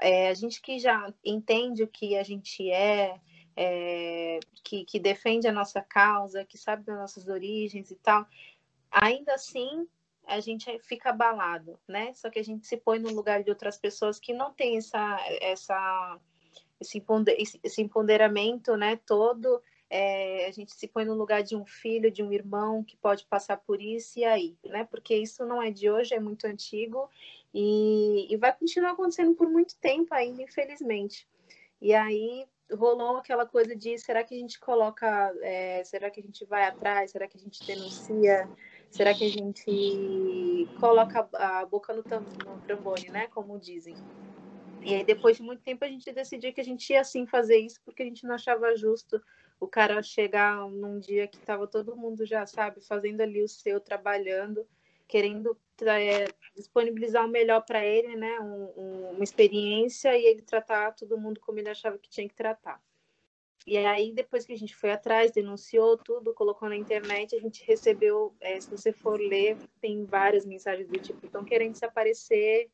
C: é, a gente que já entende o que a gente é, é que, que defende a nossa causa, que sabe das nossas origens e tal, ainda assim a gente fica abalado, né? Só que a gente se põe no lugar de outras pessoas que não têm essa, essa esse empoderamento né, todo, é, a gente se põe no lugar de um filho, de um irmão que pode passar por isso e aí, né? Porque isso não é de hoje, é muito antigo e, e vai continuar acontecendo por muito tempo ainda, infelizmente. E aí rolou aquela coisa de será que a gente coloca, é, será que a gente vai atrás, será que a gente denuncia, será que a gente coloca a boca no, tam no né? Como dizem. E aí, depois de muito tempo, a gente decidiu que a gente ia assim fazer isso, porque a gente não achava justo o cara chegar num dia que estava todo mundo já, sabe, fazendo ali o seu, trabalhando, querendo é, disponibilizar o melhor para ele, né, um, um, uma experiência, e ele tratar todo mundo como ele achava que tinha que tratar. E aí, depois que a gente foi atrás, denunciou tudo, colocou na internet, a gente recebeu, é, se você for ler, tem várias mensagens do tipo, estão querendo se aparecer,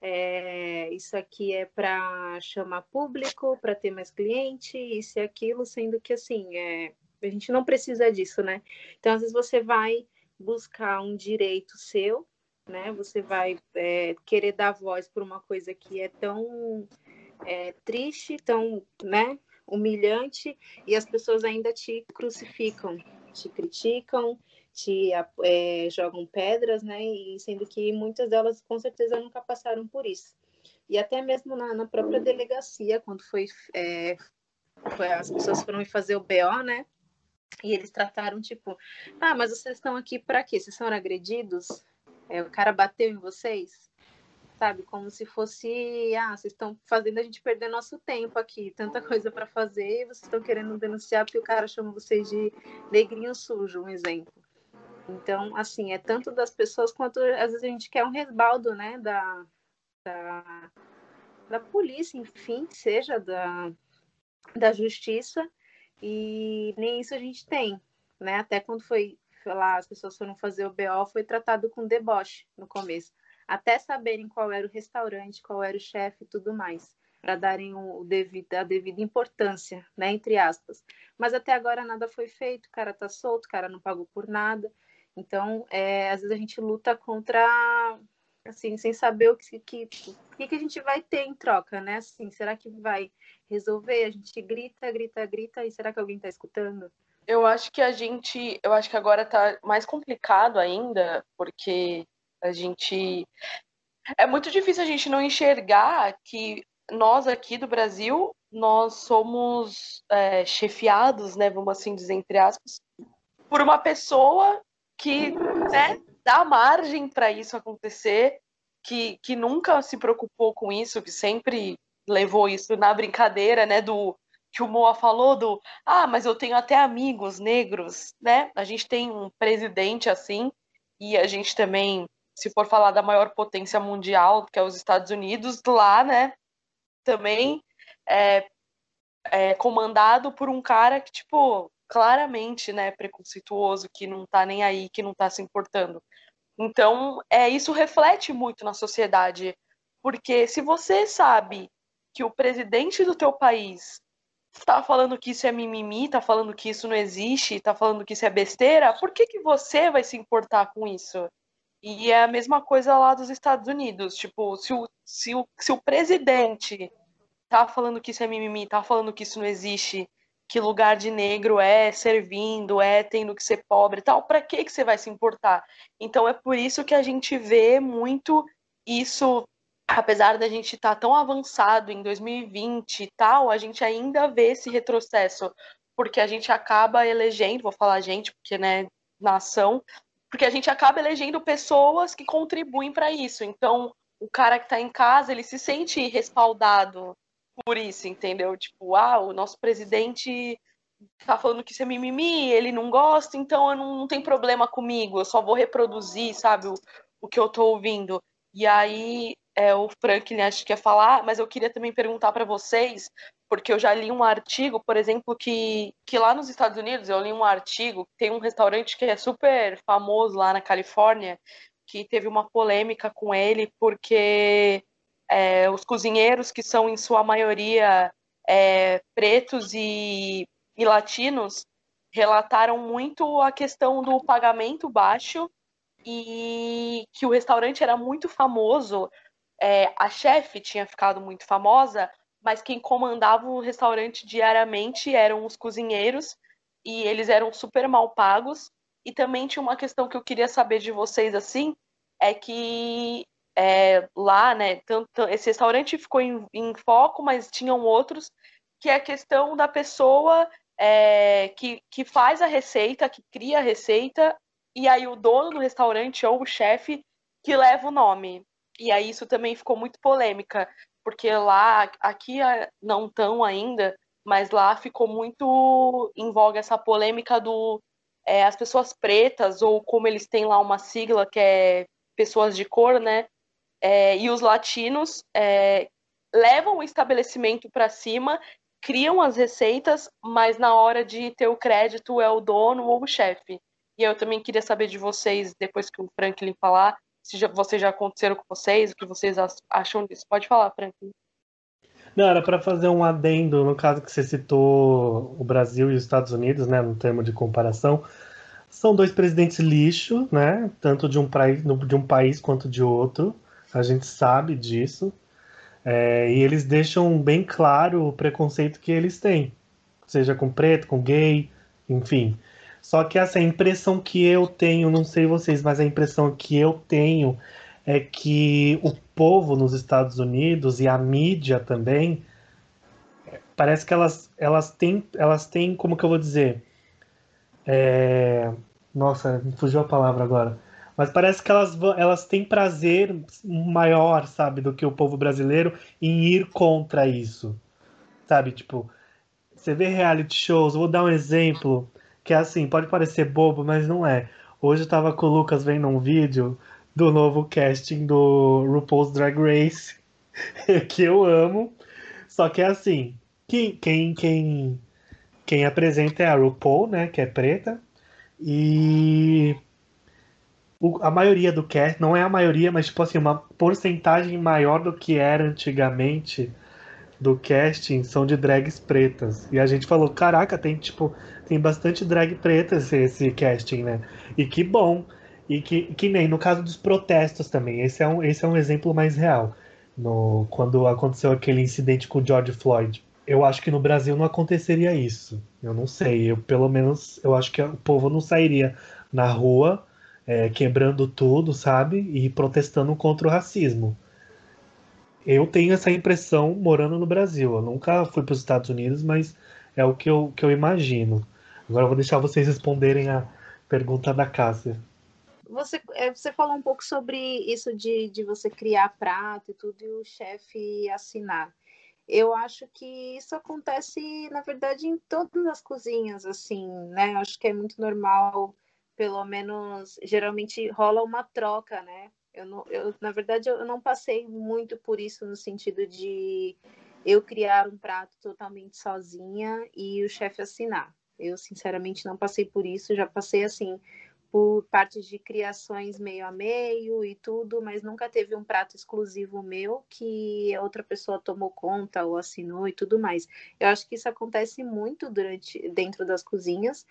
C: é, isso aqui é para chamar público, para ter mais cliente, isso e aquilo, sendo que assim, é, a gente não precisa disso, né? Então, às vezes você vai buscar um direito seu, né? Você vai é, querer dar voz para uma coisa que é tão é, triste, tão, né? Humilhante, e as pessoas ainda te crucificam, te criticam, te é, jogam pedras, né? E sendo que muitas delas com certeza nunca passaram por isso. E até mesmo na, na própria delegacia, quando foi, é, foi, as pessoas foram fazer o BO, né? E eles trataram tipo, ah, mas vocês estão aqui para quê? Vocês foram agredidos? É, o cara bateu em vocês? Sabe? Como se fosse, ah, vocês estão fazendo a gente perder nosso tempo aqui, tanta coisa para fazer, e vocês estão querendo denunciar porque o cara chama vocês de negrinho sujo, um exemplo. Então, assim, é tanto das pessoas quanto às vezes a gente quer um resbaldo, né, da, da, da polícia, enfim, seja da, da justiça, e nem isso a gente tem, né? Até quando foi lá, as pessoas foram fazer o BO, foi tratado com deboche no começo, até saberem qual era o restaurante, qual era o chefe e tudo mais, para darem o devido, a devida importância, né, entre aspas. Mas até agora nada foi feito, o cara tá solto, o cara não pagou por nada. Então, é, às vezes a gente luta contra, assim, sem saber o que, que, que, a gente vai ter em troca, né? Assim, será que vai resolver? A gente grita, grita, grita, e será que alguém está escutando?
E: Eu acho que a gente, eu acho que agora tá mais complicado ainda, porque a gente é muito difícil a gente não enxergar que nós aqui do Brasil nós somos é, chefiados, né, vamos assim dizer entre aspas, por uma pessoa que né, dá margem para isso acontecer, que, que nunca se preocupou com isso, que sempre levou isso na brincadeira, né, do que o Moa falou do, ah, mas eu tenho até amigos negros, né? A gente tem um presidente assim, e a gente também, se for falar da maior potência mundial, que é os Estados Unidos, lá, né, também é, é comandado por um cara que, tipo, claramente, né, preconceituoso, que não tá nem aí, que não tá se importando. Então, é, isso reflete muito na sociedade, porque se você sabe que o presidente do teu país tá falando que isso é mimimi, tá falando que isso não existe, tá falando que isso é besteira, por que, que você vai se importar com isso? E é a mesma coisa lá dos Estados Unidos. Tipo, se o, se o, se o presidente tá falando que isso é mimimi, tá falando que isso não existe, que lugar de negro é servindo, é tendo que ser pobre e tal, para que que você vai se importar? Então é por isso que a gente vê muito isso, apesar da gente estar tá tão avançado em 2020 e tal, a gente ainda vê esse retrocesso, porque a gente acaba elegendo, vou falar gente, porque né, nação, porque a gente acaba elegendo pessoas que contribuem para isso. Então, o cara que está em casa, ele se sente respaldado por isso, entendeu? Tipo, ah, o nosso presidente tá falando que isso é mimimi, ele não gosta, então eu não, não tem problema comigo, eu só vou reproduzir, sabe, o, o que eu tô ouvindo. E aí, é, o Franklin acho que quer falar, mas eu queria também perguntar para vocês, porque eu já li um artigo, por exemplo, que, que lá nos Estados Unidos, eu li um artigo, tem um restaurante que é super famoso lá na Califórnia, que teve uma polêmica com ele, porque é, os cozinheiros, que são em sua maioria é, pretos e, e latinos, relataram muito a questão do pagamento baixo e que o restaurante era muito famoso. É, a chefe tinha ficado muito famosa, mas quem comandava o restaurante diariamente eram os cozinheiros e eles eram super mal pagos. E também tinha uma questão que eu queria saber de vocês assim, é que é, lá, né? Tanto, esse restaurante ficou em, em, foco, mas tinham outros, que é a questão da pessoa é, que, que faz a receita, que cria a receita, e aí o dono do restaurante ou o chefe que leva o nome. E aí isso também ficou muito polêmica, porque lá, aqui é, não tão ainda, mas lá ficou muito em voga essa polêmica do é, as pessoas pretas, ou como eles têm lá uma sigla que é pessoas de cor, né? É, e os latinos é, levam o estabelecimento para cima, criam as receitas, mas na hora de ter o crédito é o dono ou o chefe. E eu também queria saber de vocês, depois que o Franklin falar, se já, vocês já aconteceram com vocês, o que vocês acham disso. Pode falar, Franklin.
A: Não, era para fazer um adendo, no caso que você citou o Brasil e os Estados Unidos, né, no termo de comparação. São dois presidentes lixo, né, tanto de um, de um país quanto de outro a gente sabe disso. É, e eles deixam bem claro o preconceito que eles têm, seja com preto, com gay, enfim. Só que essa impressão que eu tenho, não sei vocês, mas a impressão que eu tenho é que o povo nos Estados Unidos e a mídia também parece que elas, elas têm, elas têm, como que eu vou dizer? É... Nossa, fugiu a palavra agora. Mas parece que elas, elas têm prazer maior, sabe, do que o povo brasileiro em ir contra isso. Sabe, tipo, você vê reality shows, vou dar um exemplo, que é assim, pode parecer bobo, mas não é. Hoje eu tava com o Lucas vendo um vídeo do novo casting do RuPaul's Drag Race, que eu amo. Só que é assim, quem, quem, quem, quem apresenta é a RuPaul, né, que é preta, e o, a maioria do cast, não é a maioria, mas tipo assim, uma porcentagem maior do que era antigamente do casting são de drags pretas. E a gente falou, caraca, tem tipo, tem bastante drag preta esse, esse casting, né? E que bom. E que, que nem no caso dos protestos também, esse é um, esse é um exemplo mais real. No, quando aconteceu aquele incidente com o George Floyd. Eu acho que no Brasil não aconteceria isso. Eu não sei. Eu, pelo menos, eu acho que o povo não sairia na rua é, quebrando tudo, sabe? E protestando contra o racismo. Eu tenho essa impressão morando no Brasil. Eu nunca fui para os Estados Unidos, mas é o que eu, que eu imagino. Agora eu vou deixar vocês responderem a pergunta da Cássia.
C: Você, é, você falou um pouco sobre isso de, de você criar prato e tudo e o chefe assinar. Eu acho que isso acontece, na verdade, em todas as cozinhas, assim, né? Acho que é muito normal pelo menos geralmente rola uma troca, né? Eu, não, eu na verdade eu não passei muito por isso no sentido de eu criar um prato totalmente sozinha e o chefe assinar. Eu sinceramente não passei por isso, já passei assim por partes de criações meio a meio e tudo, mas nunca teve um prato exclusivo meu que outra pessoa tomou conta ou assinou e tudo mais. Eu acho que isso acontece muito durante dentro das cozinhas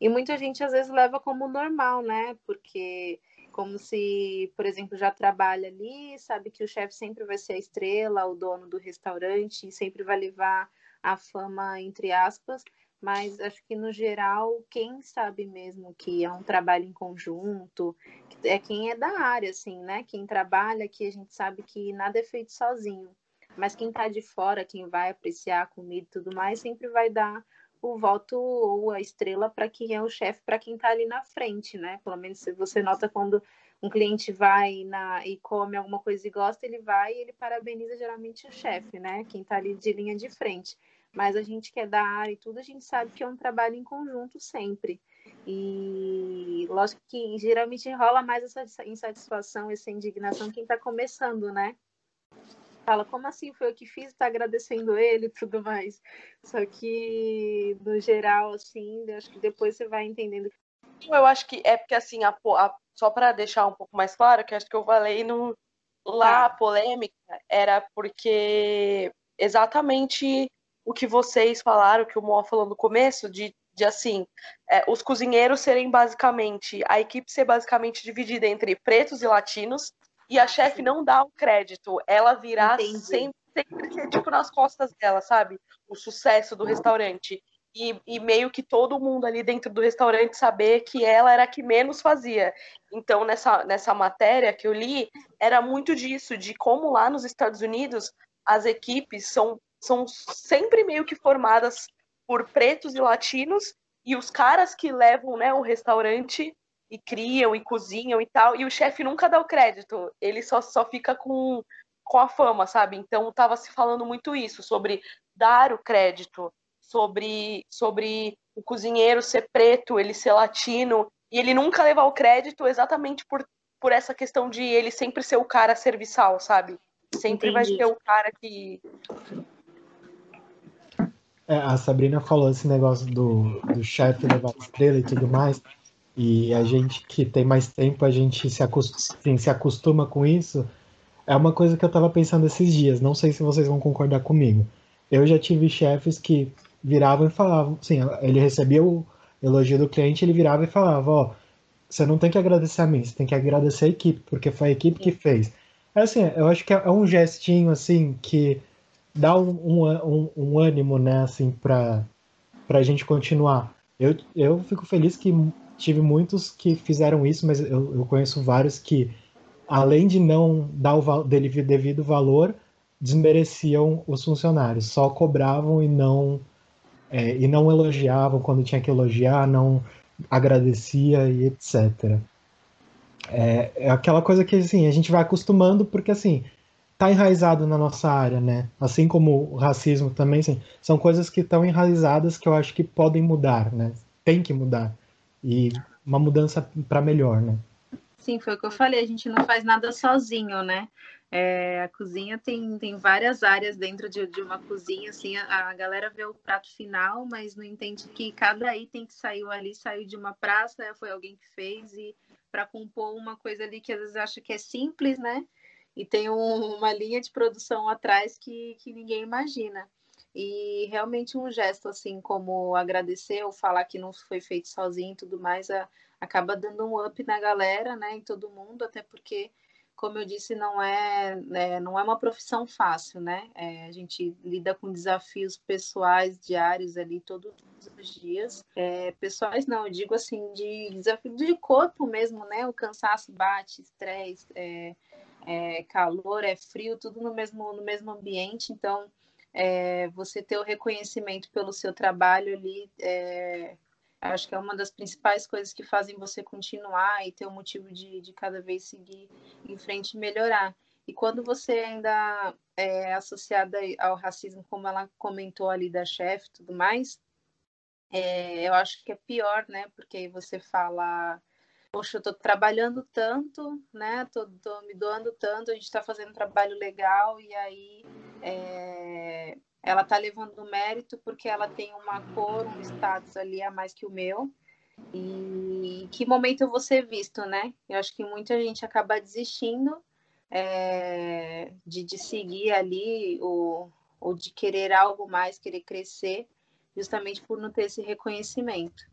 C: e muita gente às vezes leva como normal, né? Porque como se, por exemplo, já trabalha ali, sabe que o chefe sempre vai ser a estrela, o dono do restaurante, sempre vai levar a fama, entre aspas, mas acho que no geral, quem sabe mesmo que é um trabalho em conjunto, é quem é da área, assim, né? Quem trabalha aqui, a gente sabe que nada é feito sozinho. Mas quem tá de fora, quem vai apreciar a comida e tudo mais, sempre vai dar o voto ou a estrela para quem é o chefe, para quem está ali na frente, né? Pelo menos se você nota quando um cliente vai na, e come alguma coisa e gosta, ele vai e ele parabeniza geralmente o chefe, né? Quem está ali de linha de frente. Mas a gente que é da área e tudo, a gente sabe que é um trabalho em conjunto sempre. E lógico que geralmente rola mais essa insatisfação, essa indignação quem está começando, né? Fala, como assim foi eu que fiz, tá agradecendo ele e tudo mais. Só que, no geral, assim, acho que depois você vai entendendo.
E: Eu acho que é porque, assim, a, a, só para deixar um pouco mais claro, que acho que eu falei no, lá, a tá. polêmica era porque exatamente o que vocês falaram, que o Mo falou no começo, de, de assim, é, os cozinheiros serem basicamente, a equipe ser basicamente dividida entre pretos e latinos, e a chefe não dá o crédito. Ela virá sempre, sempre ser, tipo, nas costas dela, sabe? O sucesso do restaurante. E, e, meio que todo mundo ali dentro do restaurante saber que ela era a que menos fazia. Então, nessa, nessa matéria que eu li, era muito disso, de como lá nos Estados Unidos as equipes são, são sempre meio que formadas por pretos e latinos, e os caras que levam né, o restaurante e criam e cozinham e tal, e o chefe nunca dá o crédito, ele só, só fica com, com a fama, sabe? Então tava se falando muito isso, sobre dar o crédito, sobre, sobre o cozinheiro ser preto, ele ser latino, e ele nunca levar o crédito exatamente por, por essa questão de ele sempre ser o cara serviçal, sabe? Sempre Entendi. vai ser o cara que.
B: É, a Sabrina falou esse negócio do, do chefe levar estrela e tudo mais. E a gente que tem mais tempo, a gente se acostuma, se acostuma com isso. É uma coisa que eu estava pensando esses dias. Não sei se vocês vão concordar comigo. Eu já tive chefes que viravam e falavam, assim, ele recebia o elogio do cliente, ele virava e falava, ó, você não tem que agradecer a mim, você tem que agradecer a equipe, porque foi a equipe que fez. É assim, eu acho que é um gestinho, assim, que dá um, um, um, um ânimo, né, assim, pra, pra gente continuar. Eu, eu fico feliz que tive muitos que fizeram isso, mas eu, eu conheço vários que, além de não dar o devido valor, desmereciam os funcionários, só cobravam e não é, e não elogiavam quando tinha que elogiar, não agradecia e etc. É, é, aquela coisa que assim a gente vai acostumando porque assim tá enraizado na nossa área, né? Assim como o racismo também, assim, são coisas que estão enraizadas que eu acho que podem mudar, né? Tem que mudar e uma mudança para melhor, né?
C: Sim, foi o que eu falei. A gente não faz nada sozinho, né? É, a cozinha tem, tem várias áreas dentro de, de uma cozinha, assim, a, a, galera vê o prato final, mas não entende que cada item que saiu ali saiu de uma praça, foi alguém que fez, e para compor uma coisa ali que às vezes acha que é simples, né? E tem um, uma linha de produção atrás que, que ninguém imagina. E realmente um gesto assim como agradecer ou falar que não foi feito sozinho e tudo mais, a, acaba dando um up na galera, né? Em todo mundo, até porque como eu disse, não é, é, não é uma profissão fácil, né? É, a gente lida com desafios pessoais diários ali todos os dias. É, pessoais não, eu digo assim, de desafio de corpo mesmo, né? O cansaço bate, estresse, é, é, calor, é frio, tudo no mesmo, no mesmo ambiente. Então, é, você ter o reconhecimento pelo seu trabalho ali é, Acho que é uma das principais coisas que fazem você continuar e ter o um motivo de, de cada vez seguir em frente e melhorar. E quando você ainda é associada ao racismo, como ela comentou ali da chefe e tudo mais, é, eu acho que é pior, né? Porque aí você fala, poxa, eu tô trabalhando tanto, né? Tô, tô me doando tanto, a gente está fazendo um trabalho legal, e aí é, ela está levando mérito porque ela tem uma cor, um status ali a mais que o meu. E que momento eu vou ser visto, né? Eu acho que muita gente acaba desistindo é, de, de seguir ali ou, ou de querer algo mais, querer crescer, justamente por não ter esse reconhecimento.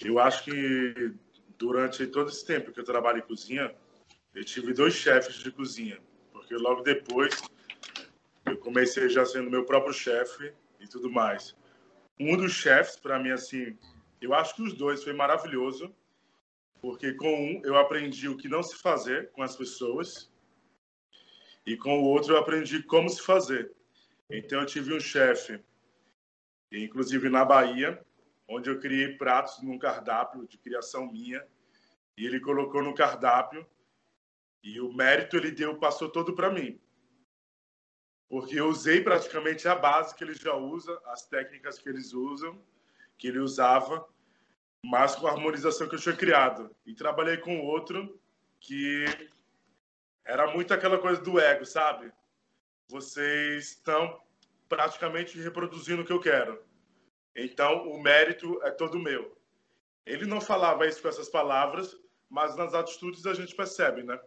D: Eu acho que durante todo esse tempo que eu trabalho em cozinha, eu tive dois chefes de cozinha, porque logo depois comecei já sendo meu próprio chefe e tudo mais. Um dos chefes, para mim, assim, eu acho que os dois foi maravilhoso, porque com um eu aprendi o que não se fazer com as pessoas e com o outro eu aprendi como se fazer. Então eu tive um chefe, inclusive na Bahia, onde eu criei pratos num cardápio de criação minha e ele colocou no cardápio e o mérito ele deu passou todo para mim porque eu usei praticamente a base que ele já usa, as técnicas que eles usam, que ele usava, mas com a harmonização que eu tinha criado. E trabalhei com outro que era muito aquela coisa do ego, sabe? Vocês estão praticamente reproduzindo o que eu quero. Então, o mérito é todo meu. Ele não falava isso com essas palavras, mas nas atitudes a gente percebe, né?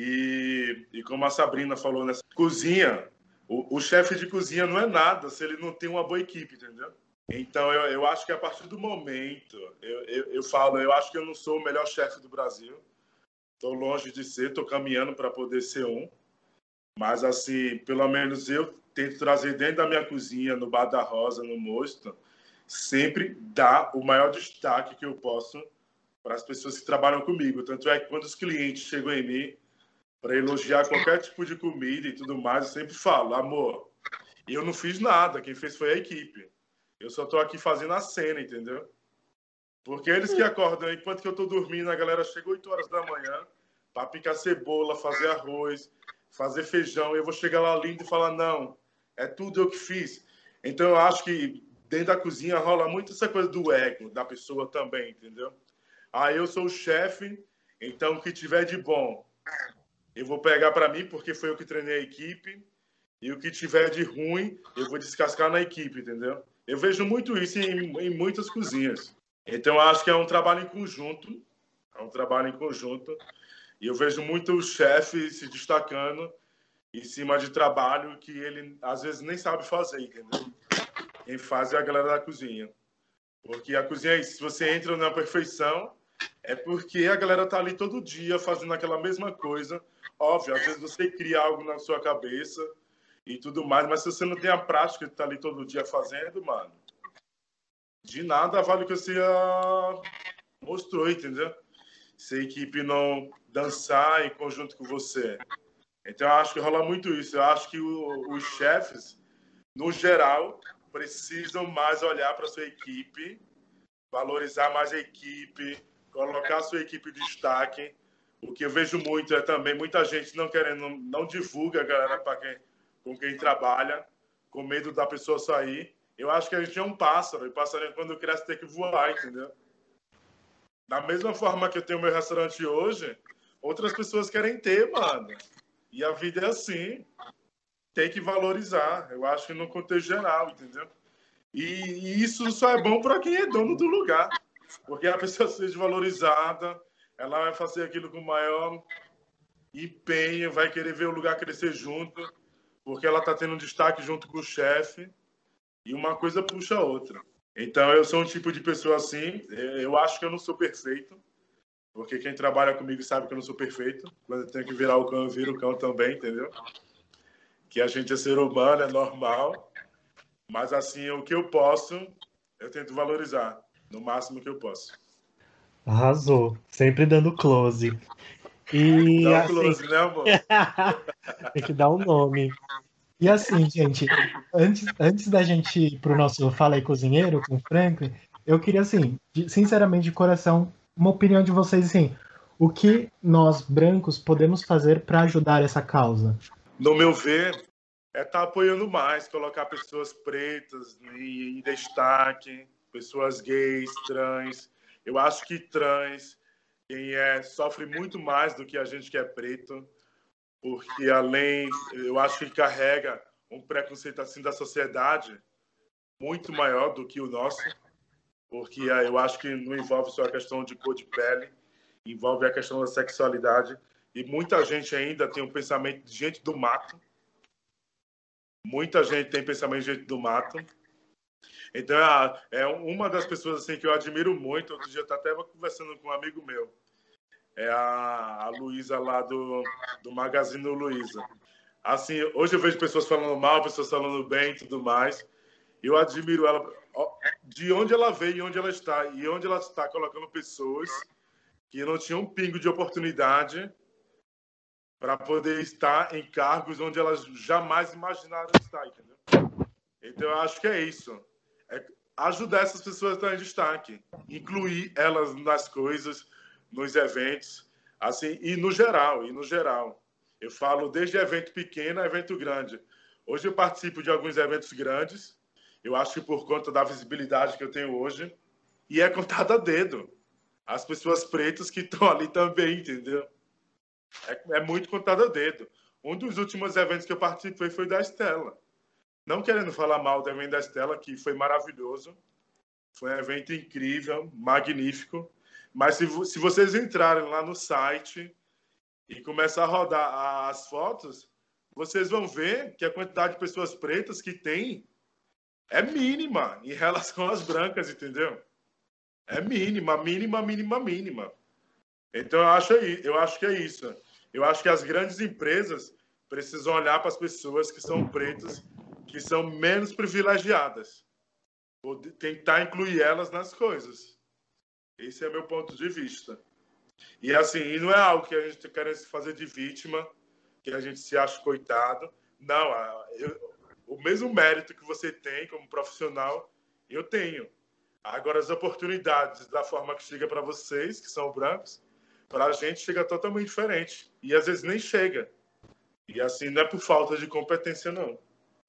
D: E, e como a Sabrina falou nessa cozinha, o, o chefe de cozinha não é nada se ele não tem uma boa equipe, entendeu? Então, eu, eu acho que a partir do momento, eu, eu, eu falo, eu acho que eu não sou o melhor chefe do Brasil. Estou longe de ser, estou caminhando para poder ser um. Mas, assim, pelo menos eu tento trazer dentro da minha cozinha, no Bar da Rosa, no Mosto, sempre dar o maior destaque que eu posso para as pessoas que trabalham comigo. Tanto é que quando os clientes chegam em mim, para elogiar qualquer tipo de comida e tudo mais, eu sempre falo, amor, eu não fiz nada, quem fez foi a equipe. Eu só estou aqui fazendo a cena, entendeu? Porque eles que acordam, enquanto que eu estou dormindo, a galera chega 8 horas da manhã para picar cebola, fazer arroz, fazer feijão, eu vou chegar lá lindo e falar, não, é tudo eu que fiz. Então eu acho que dentro da cozinha rola muito essa coisa do ego da pessoa também, entendeu? Ah, eu sou o chefe, então o que tiver de bom, eu vou pegar para mim porque foi eu que treinei a equipe e o que tiver de ruim eu vou descascar na equipe, entendeu? Eu vejo muito isso em, em muitas cozinhas. Então acho que é um trabalho em conjunto, é um trabalho em conjunto e eu vejo muito chefe se destacando em cima de trabalho que ele às vezes nem sabe fazer, entendeu? Quem faz é a galera da cozinha. Porque a cozinha, se você entra na perfeição, é porque a galera tá ali todo dia fazendo aquela mesma coisa. Óbvio, às vezes você cria algo na sua cabeça e tudo mais, mas se você não tem a prática de estar tá ali todo dia fazendo, mano, de nada vale o que você ah, mostrou, entendeu? Se a equipe não dançar em conjunto com você. Então, eu acho que rola muito isso. Eu acho que o, os chefes, no geral, precisam mais olhar para sua equipe, valorizar mais a equipe, colocar a sua equipe em destaque. O que eu vejo muito é também muita gente não querendo, não divulga a galera para quem, com quem trabalha, com medo da pessoa sair. Eu acho que a gente é um pássaro, e passarinho quando cresce tem que voar, entendeu? Da mesma forma que eu tenho meu restaurante hoje, outras pessoas querem ter, mano. E a vida é assim. Tem que valorizar. Eu acho que no contexto geral, entendeu? E, e isso só é bom para quem é dono do lugar. Porque a pessoa seja valorizada, ela vai fazer aquilo com maior empenho, vai querer ver o lugar crescer junto, porque ela está tendo um destaque junto com o chefe, e uma coisa puxa a outra. Então, eu sou um tipo de pessoa assim, eu acho que eu não sou perfeito, porque quem trabalha comigo sabe que eu não sou perfeito. Quando eu tenho que virar o cão, eu viro o cão também, entendeu? Que a gente é ser humano, é normal. Mas, assim, o que eu posso, eu tento valorizar no máximo que eu posso.
A: Arrasou. Sempre dando close. E,
D: Dá um
A: assim...
D: close, né, amor?
A: Tem que dar um nome.
B: E assim, gente, antes, antes da gente ir pro nosso Fala aí Cozinheiro com o Franklin, eu queria, assim, sinceramente, de coração, uma opinião de vocês, assim, o que nós, brancos, podemos fazer para ajudar essa causa?
D: No meu ver, é estar tá apoiando mais, colocar pessoas pretas em, em destaque, pessoas gays, trans. Eu acho que trans, quem é, sofre muito mais do que a gente que é preto porque além, eu acho que carrega um preconceito assim da sociedade muito maior do que o nosso, porque eu acho que não envolve só a questão de cor de pele, envolve a questão da sexualidade e muita gente ainda tem um pensamento de gente do mato. Muita gente tem pensamento de gente do mato. Então, é uma das pessoas assim que eu admiro muito. Outro dia eu estava conversando com um amigo meu é a, a Luísa lá do, do Magazine Luiza. Assim, hoje eu vejo pessoas falando mal, pessoas falando bem e tudo mais. Eu admiro ela, de onde ela veio e onde ela está. E onde ela está colocando pessoas que não tinham um pingo de oportunidade para poder estar em cargos onde elas jamais imaginaram estar, entendeu? Então, eu acho que é isso. É ajudar essas pessoas a estar em destaque. Incluir elas nas coisas, nos eventos, assim, e no geral, e no geral. Eu falo desde evento pequeno a evento grande. Hoje eu participo de alguns eventos grandes, eu acho que por conta da visibilidade que eu tenho hoje, e é contado a dedo. As pessoas pretas que estão ali também, entendeu? É, é muito contado a dedo. Um dos últimos eventos que eu participei foi da Estela. Não querendo falar mal do evento da Estela, que foi maravilhoso. Foi um evento incrível, magnífico. Mas se, se vocês entrarem lá no site e começar a rodar as fotos, vocês vão ver que a quantidade de pessoas pretas que tem é mínima em relação às brancas, entendeu? É mínima, mínima, mínima, mínima. Então eu acho, eu acho que é isso. Eu acho que as grandes empresas precisam olhar para as pessoas que são pretas, que são menos privilegiadas. Tentar incluir elas nas coisas. Esse é meu ponto de vista. E assim, e não é algo que a gente quer se fazer de vítima, que a gente se acha coitado. Não, eu, o mesmo mérito que você tem como profissional, eu tenho. Agora, as oportunidades da forma que chega para vocês, que são brancos, para a gente chega totalmente diferente. E às vezes nem chega. E assim, não é por falta de competência, não.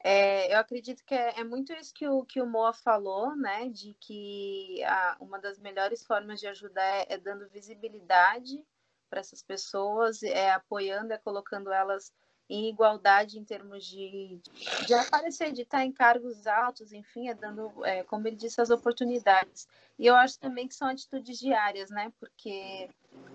C: É, eu acredito que é, é, muito isso que o, que o Moa falou, né? De que a, uma das melhores formas de ajudar é, é dando visibilidade para essas pessoas, é apoiando, é colocando elas em igualdade em termos de, de aparecer, de estar em cargos altos, enfim, é dando, é, como ele disse, as oportunidades. E eu acho também que são atitudes diárias, né? Porque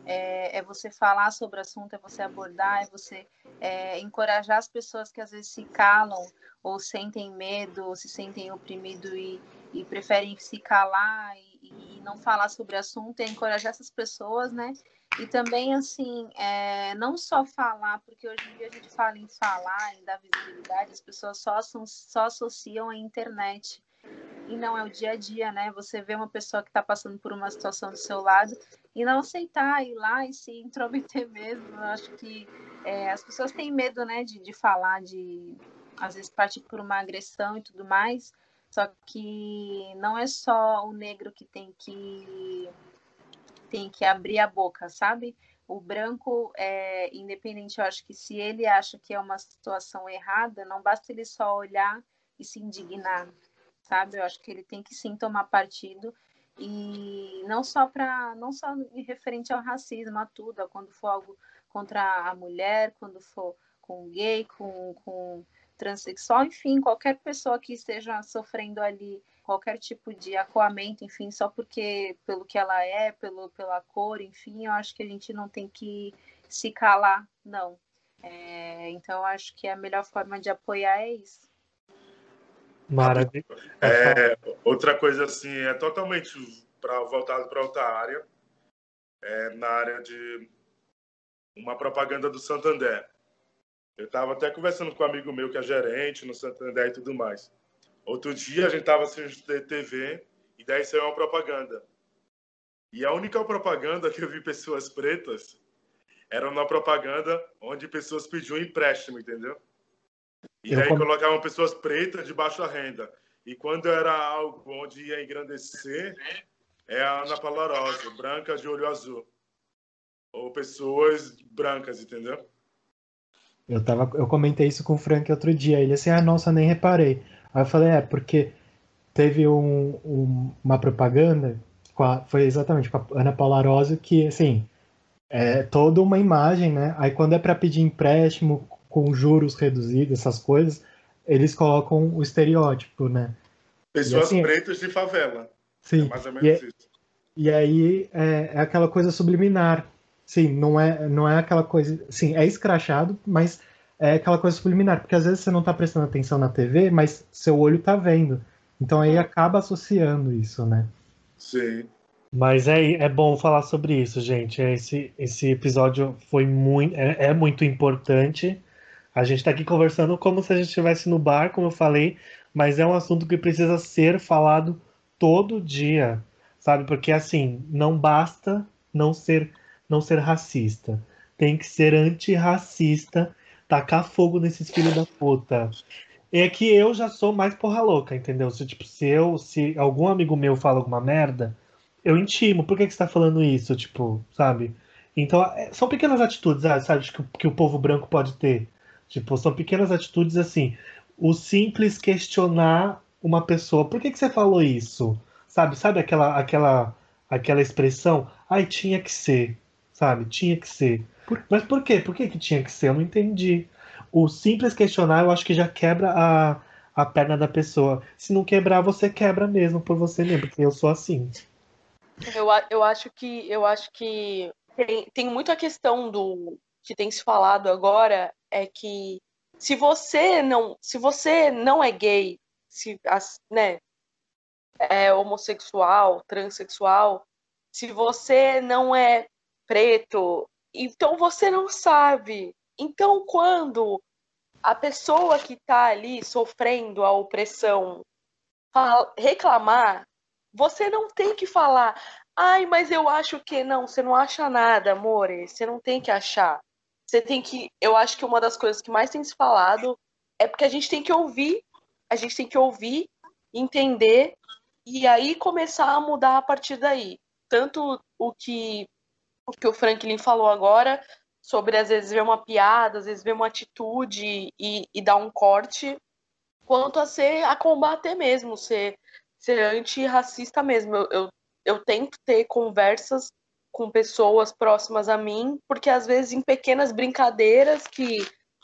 C: é, é você falar sobre o assunto, é você abordar, é você é, encorajar as pessoas que às vezes se calam ou sentem medo, ou se sentem oprimidos e, e preferem se calar e, e, não falar sobre o assunto, é encorajar essas pessoas, né? E também, assim, é, não só falar, porque hoje em dia a gente fala em falar, em dar visibilidade, as pessoas só, só associam a internet. e não é o dia a dia, né? Você vê uma pessoa que está passando por uma situação do seu lado e não aceitar ir lá e se intrometer mesmo. Eu acho que é, as pessoas têm medo, né, de, de falar, de às vezes partir por uma agressão e tudo mais. Só que não é só o negro que tem que tem que abrir a boca, sabe? O branco, é, independente, eu acho que se ele acha que é uma situação errada, não basta ele só olhar e se indignar, sabe? Eu acho que ele tem que sim tomar partido e não só para não só referente ao racismo, a tudo, a quando for algo contra a mulher, quando for com gay, com, com transexual, enfim, qualquer pessoa que esteja sofrendo ali qualquer tipo de acuamento, enfim, só porque pelo que ela é, pelo, pela cor, enfim, eu acho que a gente não tem que se calar, não. É, então, eu acho que a melhor forma de apoiar é isso.
A: Maravilha.
D: É, outra coisa assim, é totalmente pra, voltado para outra área, é, na área de uma propaganda do Santander. Eu estava até conversando com um amigo meu que é gerente no Santander e tudo mais. Outro dia a gente estava assistindo TV e daí saiu uma propaganda. E a única propaganda que eu vi pessoas pretas era uma propaganda onde pessoas pediam empréstimo, entendeu? E eu aí colocavam pessoas pretas de baixa renda. E quando era algo onde ia engrandecer, é a Ana Paula Rosa, branca de olho azul. Ou pessoas brancas, entendeu?
B: Eu, tava, eu comentei isso com o Frank outro dia. Ele assim, ah, nossa, nem reparei. Aí eu falei, é, porque teve um, um, uma propaganda, a, foi exatamente com a Ana Paula Rosa, que, assim, é toda uma imagem, né? Aí quando é para pedir empréstimo com juros reduzidos, essas coisas, eles colocam o estereótipo, né?
D: Pessoas assim, pretas de favela.
B: Sim. É mais ou menos e, é isso. E aí é, é aquela coisa subliminar. Sim, não é, não é aquela coisa. Sim, é escrachado, mas é aquela coisa subliminar, porque às vezes você não está prestando atenção na TV, mas seu olho está vendo. Então aí acaba associando isso, né?
D: Sim.
A: Mas é, é bom falar sobre isso, gente. Esse, esse episódio foi muito, é, é muito importante. A gente está aqui conversando como se a gente estivesse no bar, como eu falei, mas é um assunto que precisa ser falado todo dia, sabe? Porque assim, não basta não ser não ser racista. Tem que ser antirracista, tacar fogo nesses filhos da puta. É que eu já sou mais porra louca, entendeu? Se, tipo, se eu, se algum amigo meu fala alguma merda, eu intimo. Por que, que você tá falando isso? Tipo, sabe? Então, é, são pequenas atitudes, ah, sabe, que, que o povo branco pode ter. Tipo, são pequenas atitudes assim. O simples questionar uma pessoa, por que, que você falou isso? Sabe, sabe aquela, aquela, aquela expressão? Ai, tinha que ser sabe? Tinha que ser. Por... Mas por quê? Por que, que tinha que ser? Eu não entendi. O simples questionar, eu acho que já quebra a, a perna da pessoa. Se não quebrar, você quebra mesmo por você mesmo, porque eu sou assim.
E: Eu, eu acho que eu acho que tem, tem muito a questão do que tem se falado agora é que se você não se você não é gay, se né, é homossexual, transexual, se você não é preto. Então você não sabe. Então quando a pessoa que está ali sofrendo a opressão reclamar, você não tem que falar, ai, mas eu acho que não, você não acha nada, amore, você não tem que achar. Você tem que, eu acho que uma das coisas que mais tem se falado é porque a gente tem que ouvir, a gente tem que ouvir, entender e aí começar a mudar a partir daí. Tanto o que o que o Franklin falou agora, sobre às vezes ver uma piada, às vezes ver uma atitude e, e dar um corte, quanto a ser a combater mesmo, ser, ser antirracista mesmo. Eu, eu, eu tento ter conversas com pessoas próximas a mim, porque às vezes em pequenas brincadeiras que,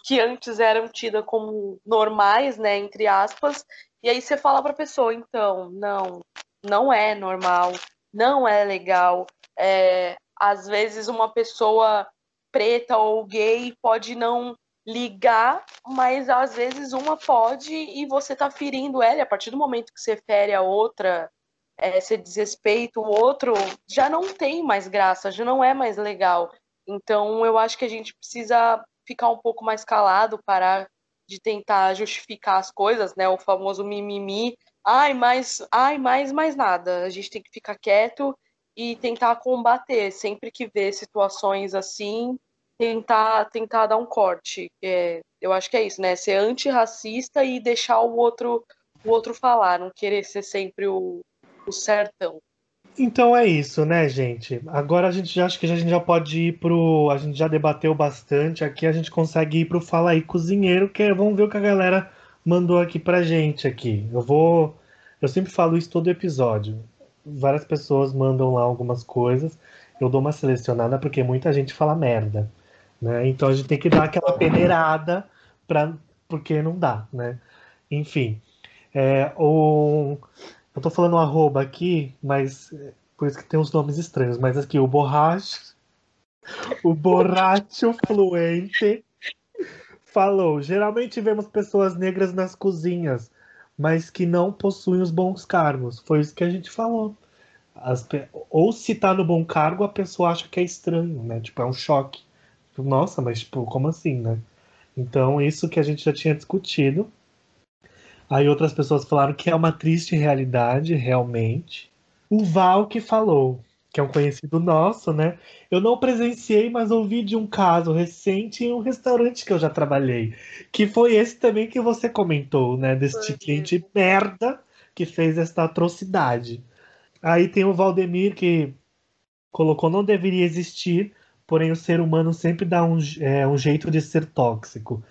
E: que antes eram tidas como normais, né, entre aspas, e aí você fala para a pessoa, então, não, não é normal, não é legal, é, às vezes uma pessoa preta ou gay pode não ligar, mas às vezes uma pode e você tá ferindo ela. E a partir do momento que você fere a outra, é, você desrespeita o outro, já não tem mais graça, já não é mais legal. Então eu acho que a gente precisa ficar um pouco mais calado, parar de tentar justificar as coisas, né? O famoso mimimi, ai, mais, ai, mais, mais nada. A gente tem que ficar quieto e tentar combater. Sempre que vê situações assim, tentar, tentar dar um corte. É, eu acho que é isso, né? Ser antirracista e deixar o outro, o outro falar, não querer ser sempre o, o certão.
A: Então é isso, né, gente? Agora a gente já acho que a gente já pode ir pro. A gente já debateu bastante aqui, a gente consegue ir pro Fala aí Cozinheiro, que é, vamos ver o que a galera mandou aqui pra gente aqui. Eu vou. Eu sempre falo isso todo episódio. Várias pessoas mandam lá algumas coisas. Eu dou uma selecionada porque muita gente fala merda. Né? Então a gente tem que dar aquela peneirada pra, porque não dá, né? Enfim. É, o, eu tô falando arroba aqui, mas por isso que tem uns nomes estranhos, mas aqui o borracho, o borracho fluente falou: geralmente vemos pessoas negras nas cozinhas, mas que não possuem os bons cargos. Foi isso que a gente falou. As, ou se tá no bom cargo, a pessoa acha que é estranho, né? Tipo, é um choque. Nossa, mas tipo, como assim, né? Então, isso que a gente já tinha discutido. Aí outras pessoas falaram que é uma triste realidade, realmente. O Val que falou, que é um conhecido nosso, né? Eu não presenciei, mas ouvi de um caso recente em um restaurante que eu já trabalhei. Que foi esse também que você comentou, né? Deste cliente merda que fez esta atrocidade. Aí tem o Valdemir que colocou não deveria existir, porém o ser humano sempre dá um, é, um jeito de ser tóxico.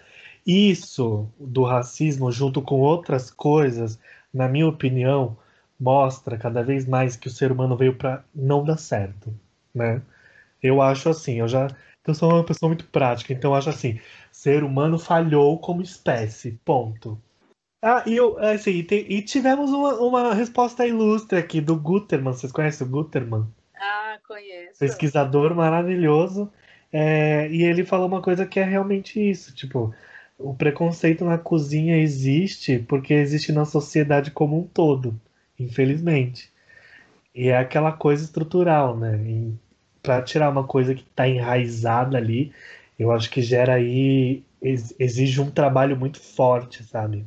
A: Isso do racismo, junto com outras coisas, na minha opinião, mostra cada vez mais que o ser humano veio para não dar certo, né? Eu acho assim, eu já eu sou uma pessoa muito prática, então eu acho assim, ser humano falhou como espécie, ponto. Ah, e eu, assim, e tivemos uma, uma resposta ilustre aqui do Guterman. Vocês conhecem o Guterman?
C: Ah, conheço.
A: Pesquisador maravilhoso. É, e ele falou uma coisa que é realmente isso, tipo, o preconceito na cozinha existe porque existe na sociedade como um todo, infelizmente. E é aquela coisa estrutural, né? Para tirar uma coisa que está enraizada ali, eu acho que gera aí exige um trabalho muito forte, sabe?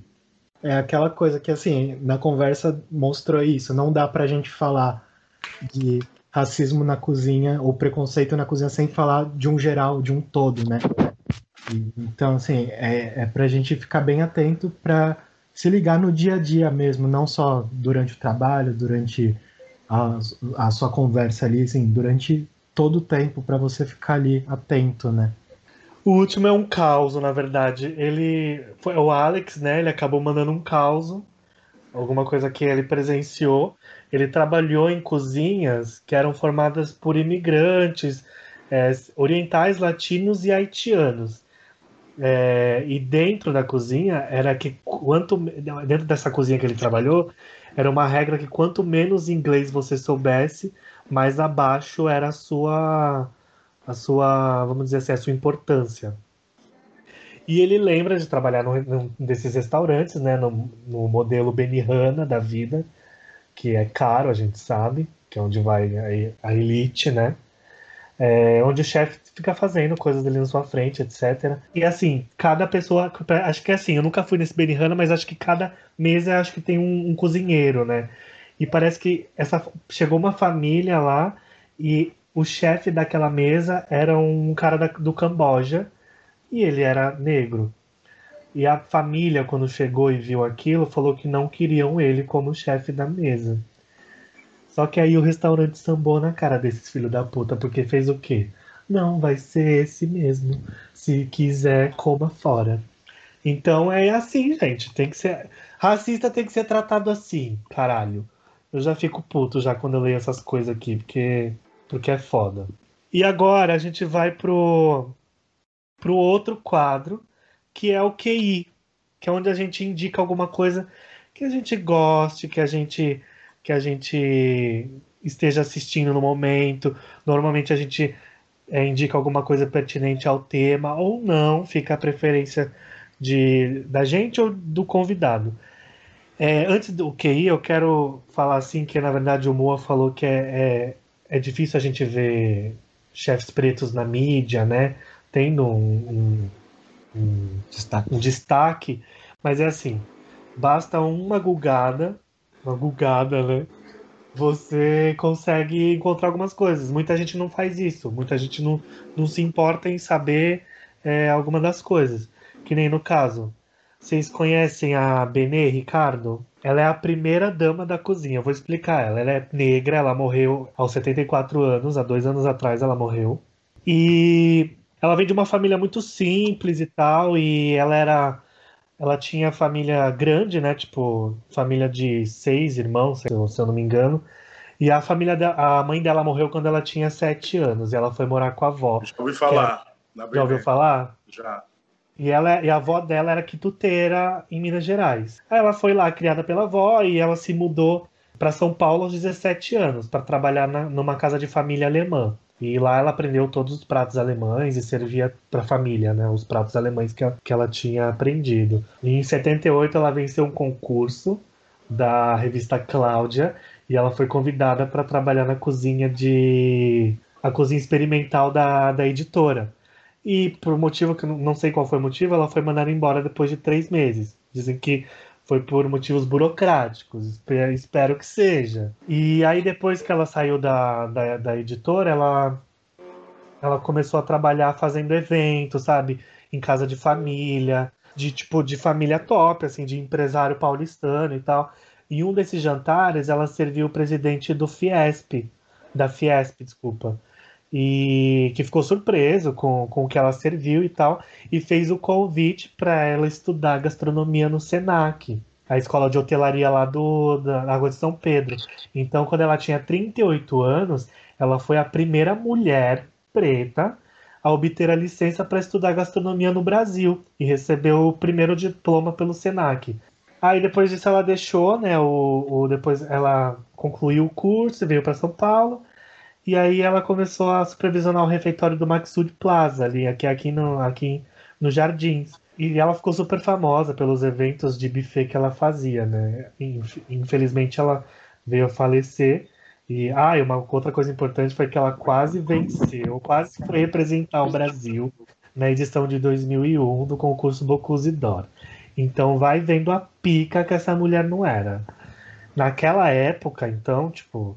B: É aquela coisa que assim na conversa mostrou isso. Não dá para a gente falar de racismo na cozinha ou preconceito na cozinha sem falar de um geral, de um todo, né? Então, assim, é, é para a gente ficar bem atento para se ligar no dia a dia mesmo, não só durante o trabalho, durante a, a sua conversa ali, assim, durante todo o tempo para você ficar ali atento, né?
A: O último é um caos, na verdade. Ele foi o Alex, né? Ele acabou mandando um caos, alguma coisa que ele presenciou. Ele trabalhou em cozinhas que eram formadas por imigrantes é, orientais, latinos e haitianos. É, e dentro da cozinha era que quanto dentro dessa cozinha que ele trabalhou era uma regra que quanto menos inglês você soubesse, mais abaixo era a sua a sua vamos dizer assim a sua importância. E ele lembra de trabalhar num, num desses restaurantes, né, no, no modelo Benihana da vida, que é caro, a gente sabe, que é onde vai a, a elite, né? É, onde o chefe fica fazendo coisas ali na sua frente, etc. E assim, cada pessoa, acho que é assim, eu nunca fui nesse Benihana, mas acho que cada mesa acho que tem um, um cozinheiro, né? E parece que essa chegou uma família lá e o chefe daquela mesa era um cara da, do Camboja e ele era negro. E a família, quando chegou e viu aquilo, falou que não queriam ele como chefe da mesa. Só que aí o restaurante sambou na cara desses filhos da puta, porque fez o quê? Não, vai ser esse mesmo. Se quiser, coma fora. Então é assim, gente. Tem que ser. Racista tem que ser tratado assim, caralho. Eu já fico puto já quando eu leio essas coisas aqui, porque, porque é foda. E agora a gente vai pro, pro outro quadro, que é o QI, que é onde a gente indica alguma coisa que a gente goste, que a gente que a gente esteja assistindo no momento. Normalmente a gente é, indica alguma coisa pertinente ao tema ou não, fica a preferência de, da gente ou do convidado. É, antes do QI, eu quero falar assim que na verdade o Moa falou que é, é, é difícil a gente ver chefes pretos na mídia, né? Tendo um, um, um, destaque, um destaque, mas é assim, basta uma gulgada uma gugada, né? Você consegue encontrar algumas coisas. Muita gente não faz isso, muita gente não, não se importa em saber é, alguma das coisas. Que nem no caso, vocês conhecem a Benê Ricardo? Ela é a primeira dama da cozinha. Eu vou explicar ela. Ela é negra, ela morreu aos 74 anos, há dois anos atrás ela morreu. E ela vem de uma família muito simples e tal, e ela era. Ela tinha família grande, né? Tipo, família de seis irmãos, se eu, se eu não me engano. E a família da, a mãe dela morreu quando ela tinha sete anos. E ela foi morar com a avó.
D: Já ouvi falar.
A: Era... Já ouviu falar?
D: Já.
A: E, ela, e a avó dela era quituteira em Minas Gerais. Aí ela foi lá criada pela avó e ela se mudou para São Paulo aos 17 anos para trabalhar na, numa casa de família alemã. E lá ela aprendeu todos os pratos alemães e servia para a família, né? Os pratos alemães que, que ela tinha aprendido. E em 78 ela venceu um concurso da revista Cláudia e ela foi convidada para trabalhar na cozinha de a cozinha experimental da, da editora. E por motivo que não sei qual foi o motivo, ela foi mandada embora depois de três meses. Dizem que foi por motivos burocráticos, espero que seja. E aí depois que ela saiu da, da, da editora, ela, ela começou a trabalhar fazendo eventos, sabe? Em casa de família, de tipo de família top, assim, de empresário paulistano e tal. E um desses jantares ela serviu o presidente do Fiesp, da Fiesp, desculpa e que ficou surpreso com, com o que ela serviu e tal, e fez o convite para ela estudar gastronomia no Senac, a escola de hotelaria lá do, da Água de São Pedro. Então, quando ela tinha 38 anos, ela foi a primeira mulher preta a obter a licença para estudar gastronomia no Brasil e recebeu o primeiro diploma pelo Senac. Aí depois disso ela deixou, né? O, o depois ela concluiu o curso, veio para São Paulo e aí ela começou a supervisionar o refeitório do Maxud Plaza, ali, aqui, aqui, no, aqui no Jardins. E ela ficou super famosa pelos eventos de buffet que ela fazia, né? Infelizmente ela veio a falecer. E ah, e uma outra coisa importante foi que ela quase venceu, quase foi representar o Brasil na edição de 2001 do concurso Bocuse d'Or. Então vai vendo a pica que essa mulher não era. Naquela época, então, tipo,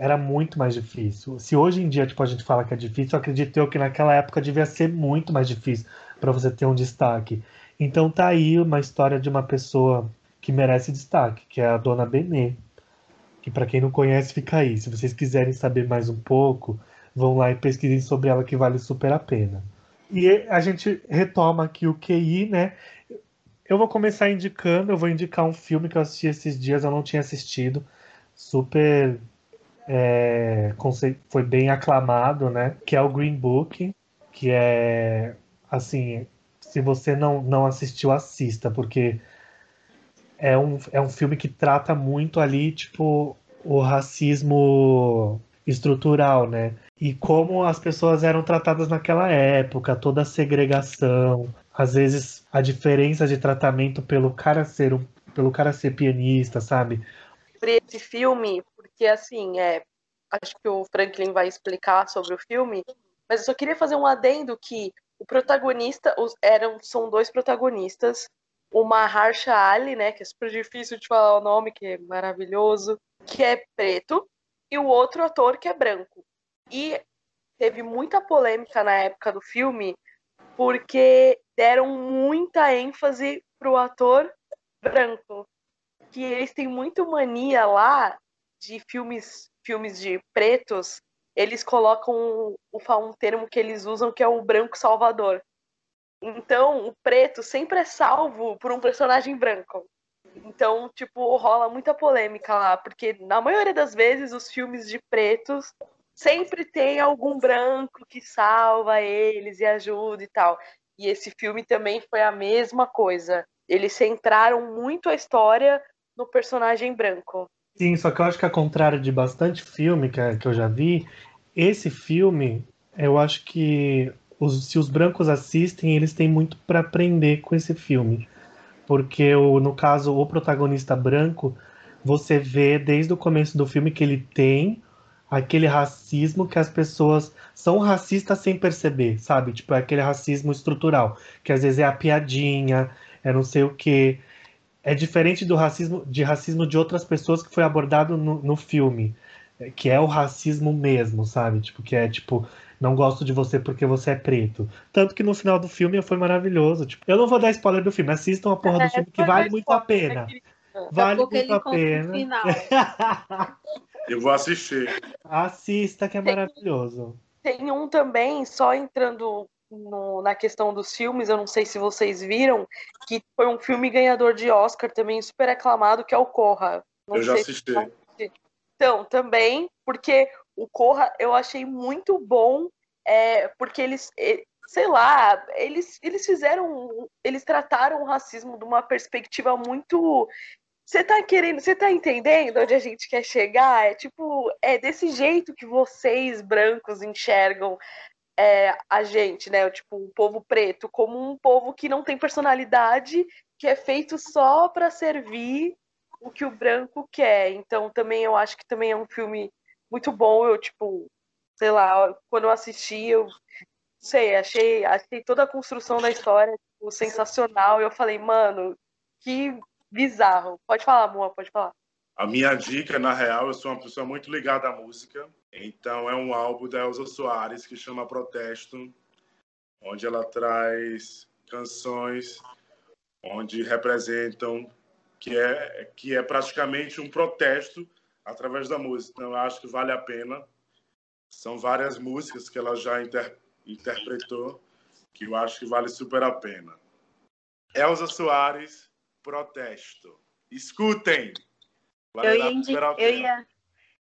A: era muito mais difícil. Se hoje em dia tipo, a gente fala que é difícil, eu acredito eu que naquela época devia ser muito mais difícil para você ter um destaque. Então tá aí uma história de uma pessoa que merece destaque, que é a Dona Benê. Que para quem não conhece, fica aí. Se vocês quiserem saber mais um pouco, vão lá e pesquisem sobre ela que vale super a pena. E a gente retoma aqui o QI, né? Eu vou começar indicando, eu vou indicar um filme que eu assisti esses dias, eu não tinha assistido. Super é, foi bem aclamado, né? Que é o Green Book, que é assim, se você não, não assistiu, assista, porque é um, é um filme que trata muito ali, tipo, o racismo estrutural, né? E como as pessoas eram tratadas naquela época, toda a segregação, às vezes a diferença de tratamento pelo cara ser pelo cara ser pianista, sabe?
E: Sobre esse filme, porque assim, é, acho que o Franklin vai explicar sobre o filme, mas eu só queria fazer um adendo que o protagonista, os, eram, são dois protagonistas, o Maharsha Ali, né, que é super difícil de falar o nome, que é maravilhoso, que é preto, e o outro ator que é branco. E teve muita polêmica na época do filme, porque deram muita ênfase pro ator branco. Que eles têm muito mania lá de filmes, filmes de pretos, eles colocam um termo que eles usam que é o branco salvador. Então, o preto sempre é salvo por um personagem branco. Então, tipo, rola muita polêmica lá, porque na maioria das vezes os filmes de pretos sempre tem algum branco que salva eles e ajuda e tal. E esse filme também foi a mesma coisa. Eles centraram muito a história no personagem branco.
A: Sim, só que eu acho que ao contrário de bastante filme que, que eu já vi, esse filme, eu acho que os, se os brancos assistem, eles têm muito para aprender com esse filme. Porque, o, no caso, o protagonista branco, você vê desde o começo do filme que ele tem aquele racismo que as pessoas são racistas sem perceber, sabe? Tipo, é aquele racismo estrutural, que às vezes é a piadinha, é não sei o quê. É diferente do racismo de racismo de outras pessoas que foi abordado no, no filme, que é o racismo mesmo, sabe? Tipo, que é tipo, não gosto de você porque você é preto. Tanto que no final do filme foi maravilhoso. Tipo, eu não vou dar spoiler do filme, assistam a porra do é, filme que vale muito a pena. Vale muito a pena.
D: Eu vou assistir.
A: Assista, que é maravilhoso.
E: Tem um também, só entrando no, na questão dos filmes, eu não sei se vocês viram, que foi um filme ganhador de Oscar também super aclamado, que é o Corra. Não
D: eu já assisti.
E: Então, também, porque o Corra eu achei muito bom, é, porque eles, sei lá, eles, eles fizeram, eles trataram o racismo de uma perspectiva muito você tá querendo, você tá entendendo onde a gente quer chegar? É tipo, é desse jeito que vocês brancos enxergam é, a gente, né? Tipo, o povo preto como um povo que não tem personalidade, que é feito só para servir o que o branco quer. Então, também eu acho que também é um filme muito bom. Eu tipo, sei lá, quando eu assisti, eu sei, achei, achei toda a construção da história tipo, sensacional. Eu falei, mano, que bizarro. Pode falar, Moa, pode falar.
D: A minha dica, na real, eu sou uma pessoa muito ligada à música. Então, é um álbum da Elza Soares que chama Protesto, onde ela traz canções onde representam que é, que é praticamente um protesto através da música. Então, eu acho que vale a pena. São várias músicas que ela já inter, interpretou que eu acho que vale super a pena. Elza Soares, protesto. Escutem!
C: Eu ia, eu, ia,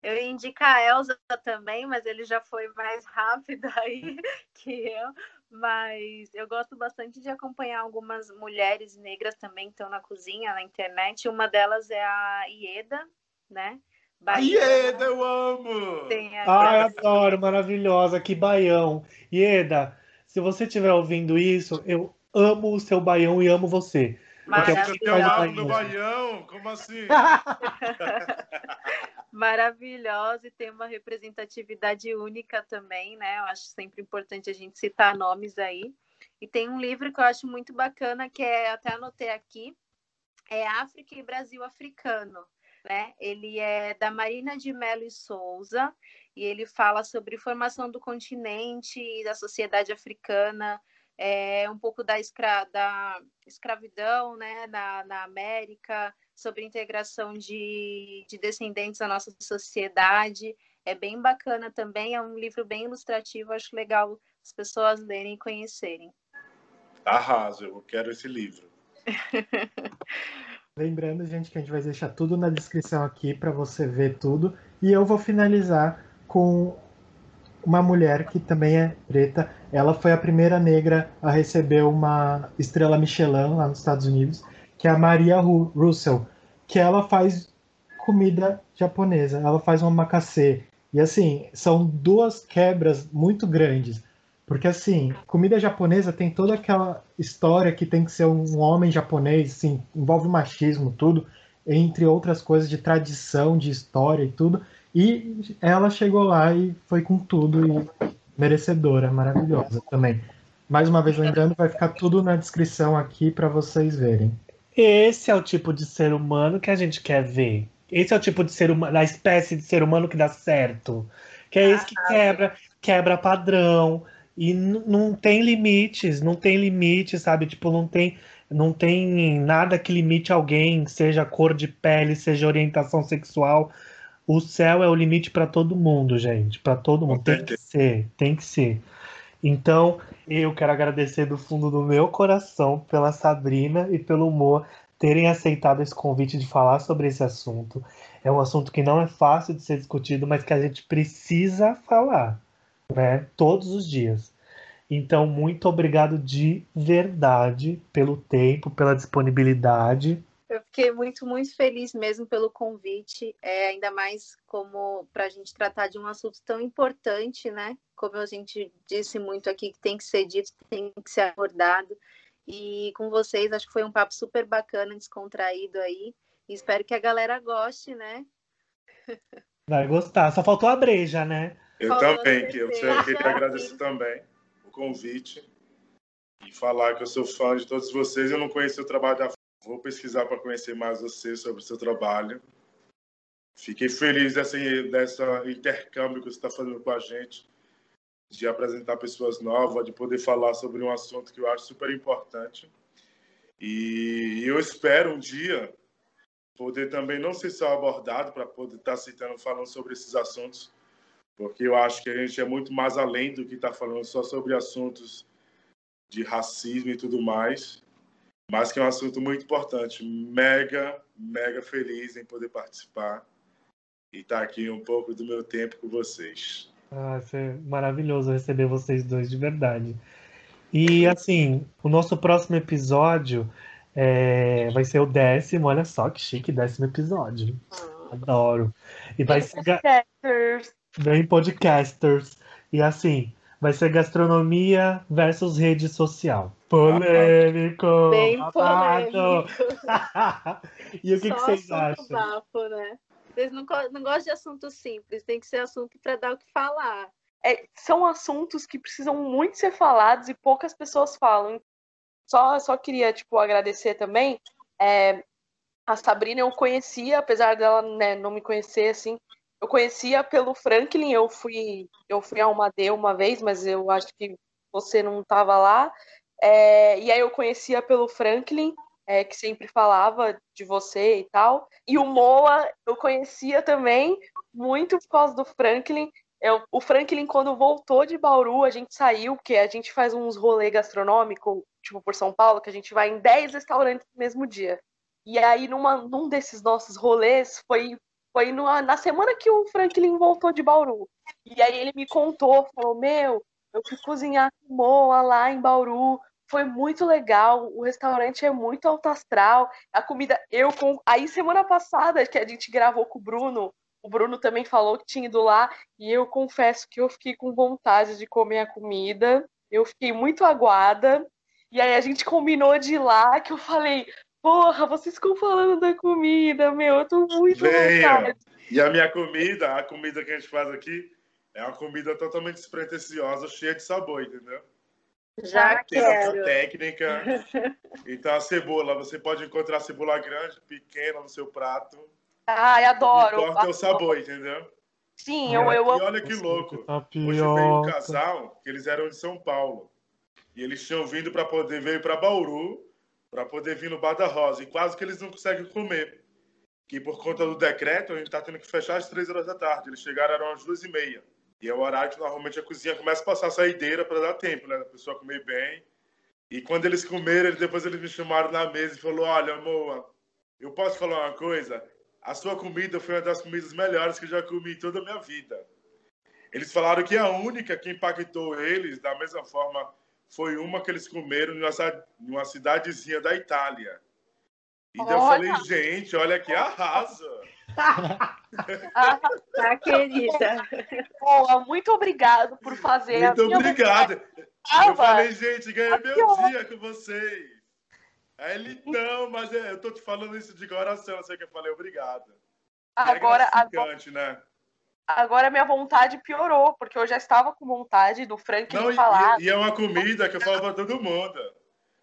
C: eu ia indicar a Elza também, mas ele já foi mais rápido aí que eu. Mas eu gosto bastante de acompanhar algumas mulheres negras também que estão na cozinha, na internet. Uma delas é a Ieda, né?
D: Baiana. Ieda, eu amo!
A: Ai, adoro, maravilhosa, que baião. Ieda, se você estiver ouvindo isso, eu amo o seu baião e amo você.
D: Maravilhosa. no Baião, como assim?
C: Maravilhosa e tem uma representatividade única também, né? Eu acho sempre importante a gente citar nomes aí. E tem um livro que eu acho muito bacana, que é, até anotei aqui, é África e Brasil Africano. Né? Ele é da Marina de Mello e Souza e ele fala sobre formação do continente e da sociedade africana, é, um pouco da, escra da escravidão né, na, na América, sobre integração de, de descendentes da nossa sociedade. É bem bacana também, é um livro bem ilustrativo, acho legal as pessoas lerem e conhecerem.
D: Arraso, eu quero esse livro.
B: Lembrando, gente, que a gente vai deixar tudo na descrição aqui para você ver tudo. E eu vou finalizar com uma mulher que também é preta. Ela foi a primeira negra a receber uma estrela Michelin lá nos Estados Unidos, que é a Maria Russell, que ela faz comida japonesa. Ela faz uma macaxê. E assim, são duas quebras muito grandes. Porque assim, comida japonesa tem toda aquela história que tem que ser um homem japonês, assim, envolve machismo, tudo, entre outras coisas de tradição, de história e tudo. E ela chegou lá e foi com tudo e merecedora, maravilhosa também. Mais uma vez lembrando, vai ficar tudo na descrição aqui para vocês verem.
A: Esse é o tipo de ser humano que a gente quer ver. Esse é o tipo de ser humano, da espécie de ser humano que dá certo. Que é esse que quebra, quebra padrão e não tem limites, não tem limite, sabe? Tipo, não tem não tem nada que limite alguém, seja cor de pele, seja orientação sexual. O céu é o limite para todo mundo, gente. Para todo mundo. Tem que ser, tem que ser. Então, eu quero agradecer do fundo do meu coração pela Sabrina e pelo Mo terem aceitado esse convite de falar sobre esse assunto. É um assunto que não é fácil de ser discutido, mas que a gente precisa falar, né? Todos os dias. Então, muito obrigado de verdade pelo tempo, pela disponibilidade.
C: Eu fiquei muito, muito feliz mesmo pelo convite, é, ainda mais como para a gente tratar de um assunto tão importante, né? Como a gente disse muito aqui, que tem que ser dito, tem que ser abordado. E com vocês, acho que foi um papo super bacana, descontraído aí. E espero que a galera goste, né?
A: Vai gostar. Só faltou a breja, né?
D: Eu faltou também, que eu queria agradecer também o convite e falar que eu sou fã de todos vocês. Eu não conheci o trabalho da Vou pesquisar para conhecer mais você sobre o seu trabalho. Fiquei feliz dessa intercâmbio que você está fazendo com a gente, de apresentar pessoas novas, de poder falar sobre um assunto que eu acho super importante. E eu espero um dia poder também não ser só abordado para poder estar tá citando, falando sobre esses assuntos, porque eu acho que a gente é muito mais além do que está falando só sobre assuntos de racismo e tudo mais, mas que é um assunto muito importante. Mega, mega feliz em poder participar e estar tá aqui um pouco do meu tempo com vocês.
A: Ah, é maravilhoso receber vocês dois de verdade. E assim, o nosso próximo episódio é, vai ser o décimo, olha só que chique, décimo episódio. Adoro. E vai ser. Podcasters. Bem podcasters. E assim, vai ser gastronomia versus rede social. Polêmico!
C: Bem polêmico.
A: e o que, que vocês acham?
C: Bafo, né? Vocês não, não gostam de assunto simples, tem que ser assunto para dar o que falar.
E: É, são assuntos que precisam muito ser falados e poucas pessoas falam. Só, só queria tipo, agradecer também. É, a Sabrina eu conhecia, apesar dela né, não me conhecer assim, eu conhecia pelo Franklin, eu fui, eu fui a uma D uma vez, mas eu acho que você não estava lá. É, e aí eu conhecia pelo Franklin, é, que sempre falava de você e tal. E o Moa eu conhecia também muito por causa do Franklin. Eu, o Franklin, quando voltou de Bauru, a gente saiu, porque a gente faz uns rolê gastronômico, tipo por São Paulo, que a gente vai em 10 restaurantes no mesmo dia. E aí, numa, num desses nossos rolês, foi foi numa, na semana que o Franklin voltou de Bauru. E aí ele me contou, falou: Meu, eu fui cozinhar com Moa lá em Bauru. Foi muito legal. O restaurante é muito alto astral. A comida, eu com. Aí semana passada, que a gente gravou com o Bruno, o Bruno também falou que tinha ido lá. E eu confesso que eu fiquei com vontade de comer a comida. Eu fiquei muito aguada. E aí a gente combinou de ir lá, que eu falei, Porra, vocês ficam falando da comida, meu, eu tô muito
D: Venha. E a minha comida, a comida que a gente faz aqui, é uma comida totalmente despretensiosa, cheia de sabor, entendeu?
C: Já Tem quero.
D: técnica. Então a cebola, você pode encontrar cebola grande, pequena no seu prato.
E: Ai, adoro.
D: Importa o sabor, entendeu?
E: Sim, eu, eu
D: amo. E olha que louco. Hoje veio um casal, que eles eram de São Paulo. E eles tinham vindo para poder, veio para Bauru para poder vir no Bar da Rosa. E quase que eles não conseguem comer. Que por conta do decreto, a gente está tendo que fechar às três horas da tarde. Eles chegaram às duas e meia. E é o horário que normalmente a cozinha começa a passar a saideira para dar tempo, né? A pessoa comer bem. E quando eles comeram, depois eles me chamaram na mesa e falou: Olha, amor, eu posso falar uma coisa? A sua comida foi uma das comidas melhores que eu já comi em toda a minha vida. Eles falaram que a única que impactou eles, da mesma forma foi uma que eles comeram numa cidadezinha da Itália. E olha. eu falei, gente, olha que arrasa!
C: ah, tá, querida.
E: Boa, muito obrigado por fazer.
D: Muito obrigado. Eu falei, gente, ganhei meu dia com vocês. Aí ele, não, mas é, eu tô te falando isso de coração, você que eu falei, obrigado.
E: Agora, é agora,
D: né?
E: Agora minha vontade piorou, porque eu já estava com vontade do Frank Não, falar.
D: E, e, é uma comida que eu falo para todo mundo.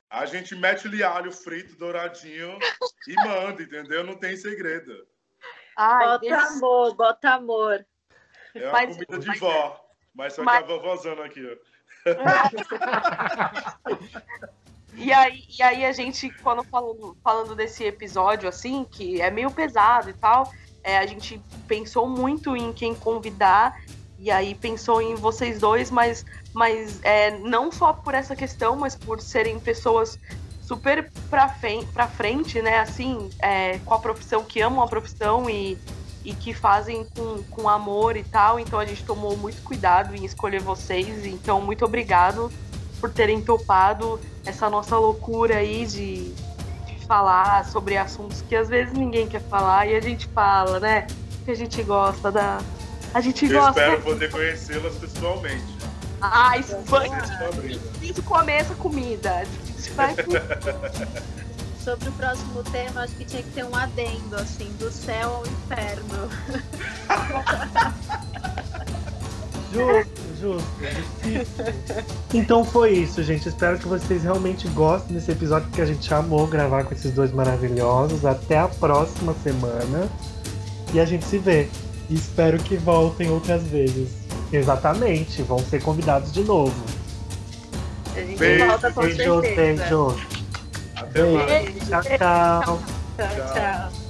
D: A gente mete o alho frito, douradinho e manda, entendeu? Não tem segredo.
C: Ai, bota amor, bota amor.
D: É uma mas, comida de mas... vó, mas só mas... que a vovózona aqui, ó.
E: E aí, e aí a gente, quando falando, falando desse episódio, assim, que é meio pesado e tal, é, a gente pensou muito em quem convidar e aí pensou em vocês dois, mas, mas é, não só por essa questão, mas por serem pessoas super pra, pra frente, né? Assim, é, com a profissão, que amam a profissão e, e que fazem com, com amor e tal. Então a gente tomou muito cuidado em escolher vocês. Então, muito obrigado por terem topado essa nossa loucura aí de, falar sobre assuntos que às vezes ninguém quer falar e a gente fala, né? Que a gente gosta da. A gente
D: Eu
E: gosta.
D: espero poder conhecê-las pessoalmente.
E: Ah, isso foi. Isso começa a comida. Vai...
C: Sobre o próximo tema, acho que tinha que ter um adendo, assim, do céu ao inferno.
A: Ju, justo. Então foi isso, gente. Espero que vocês realmente gostem desse episódio, porque a gente amou gravar com esses dois maravilhosos. Até a próxima semana. E a gente se vê.
B: E espero que voltem outras vezes.
A: Exatamente, vão ser convidados de novo.
C: A gente
D: Beijo,
C: volta com
A: Beijos,
C: certeza.
A: beijos.
D: Até mais.
A: Tchau, tchau.
C: Tchau, tchau.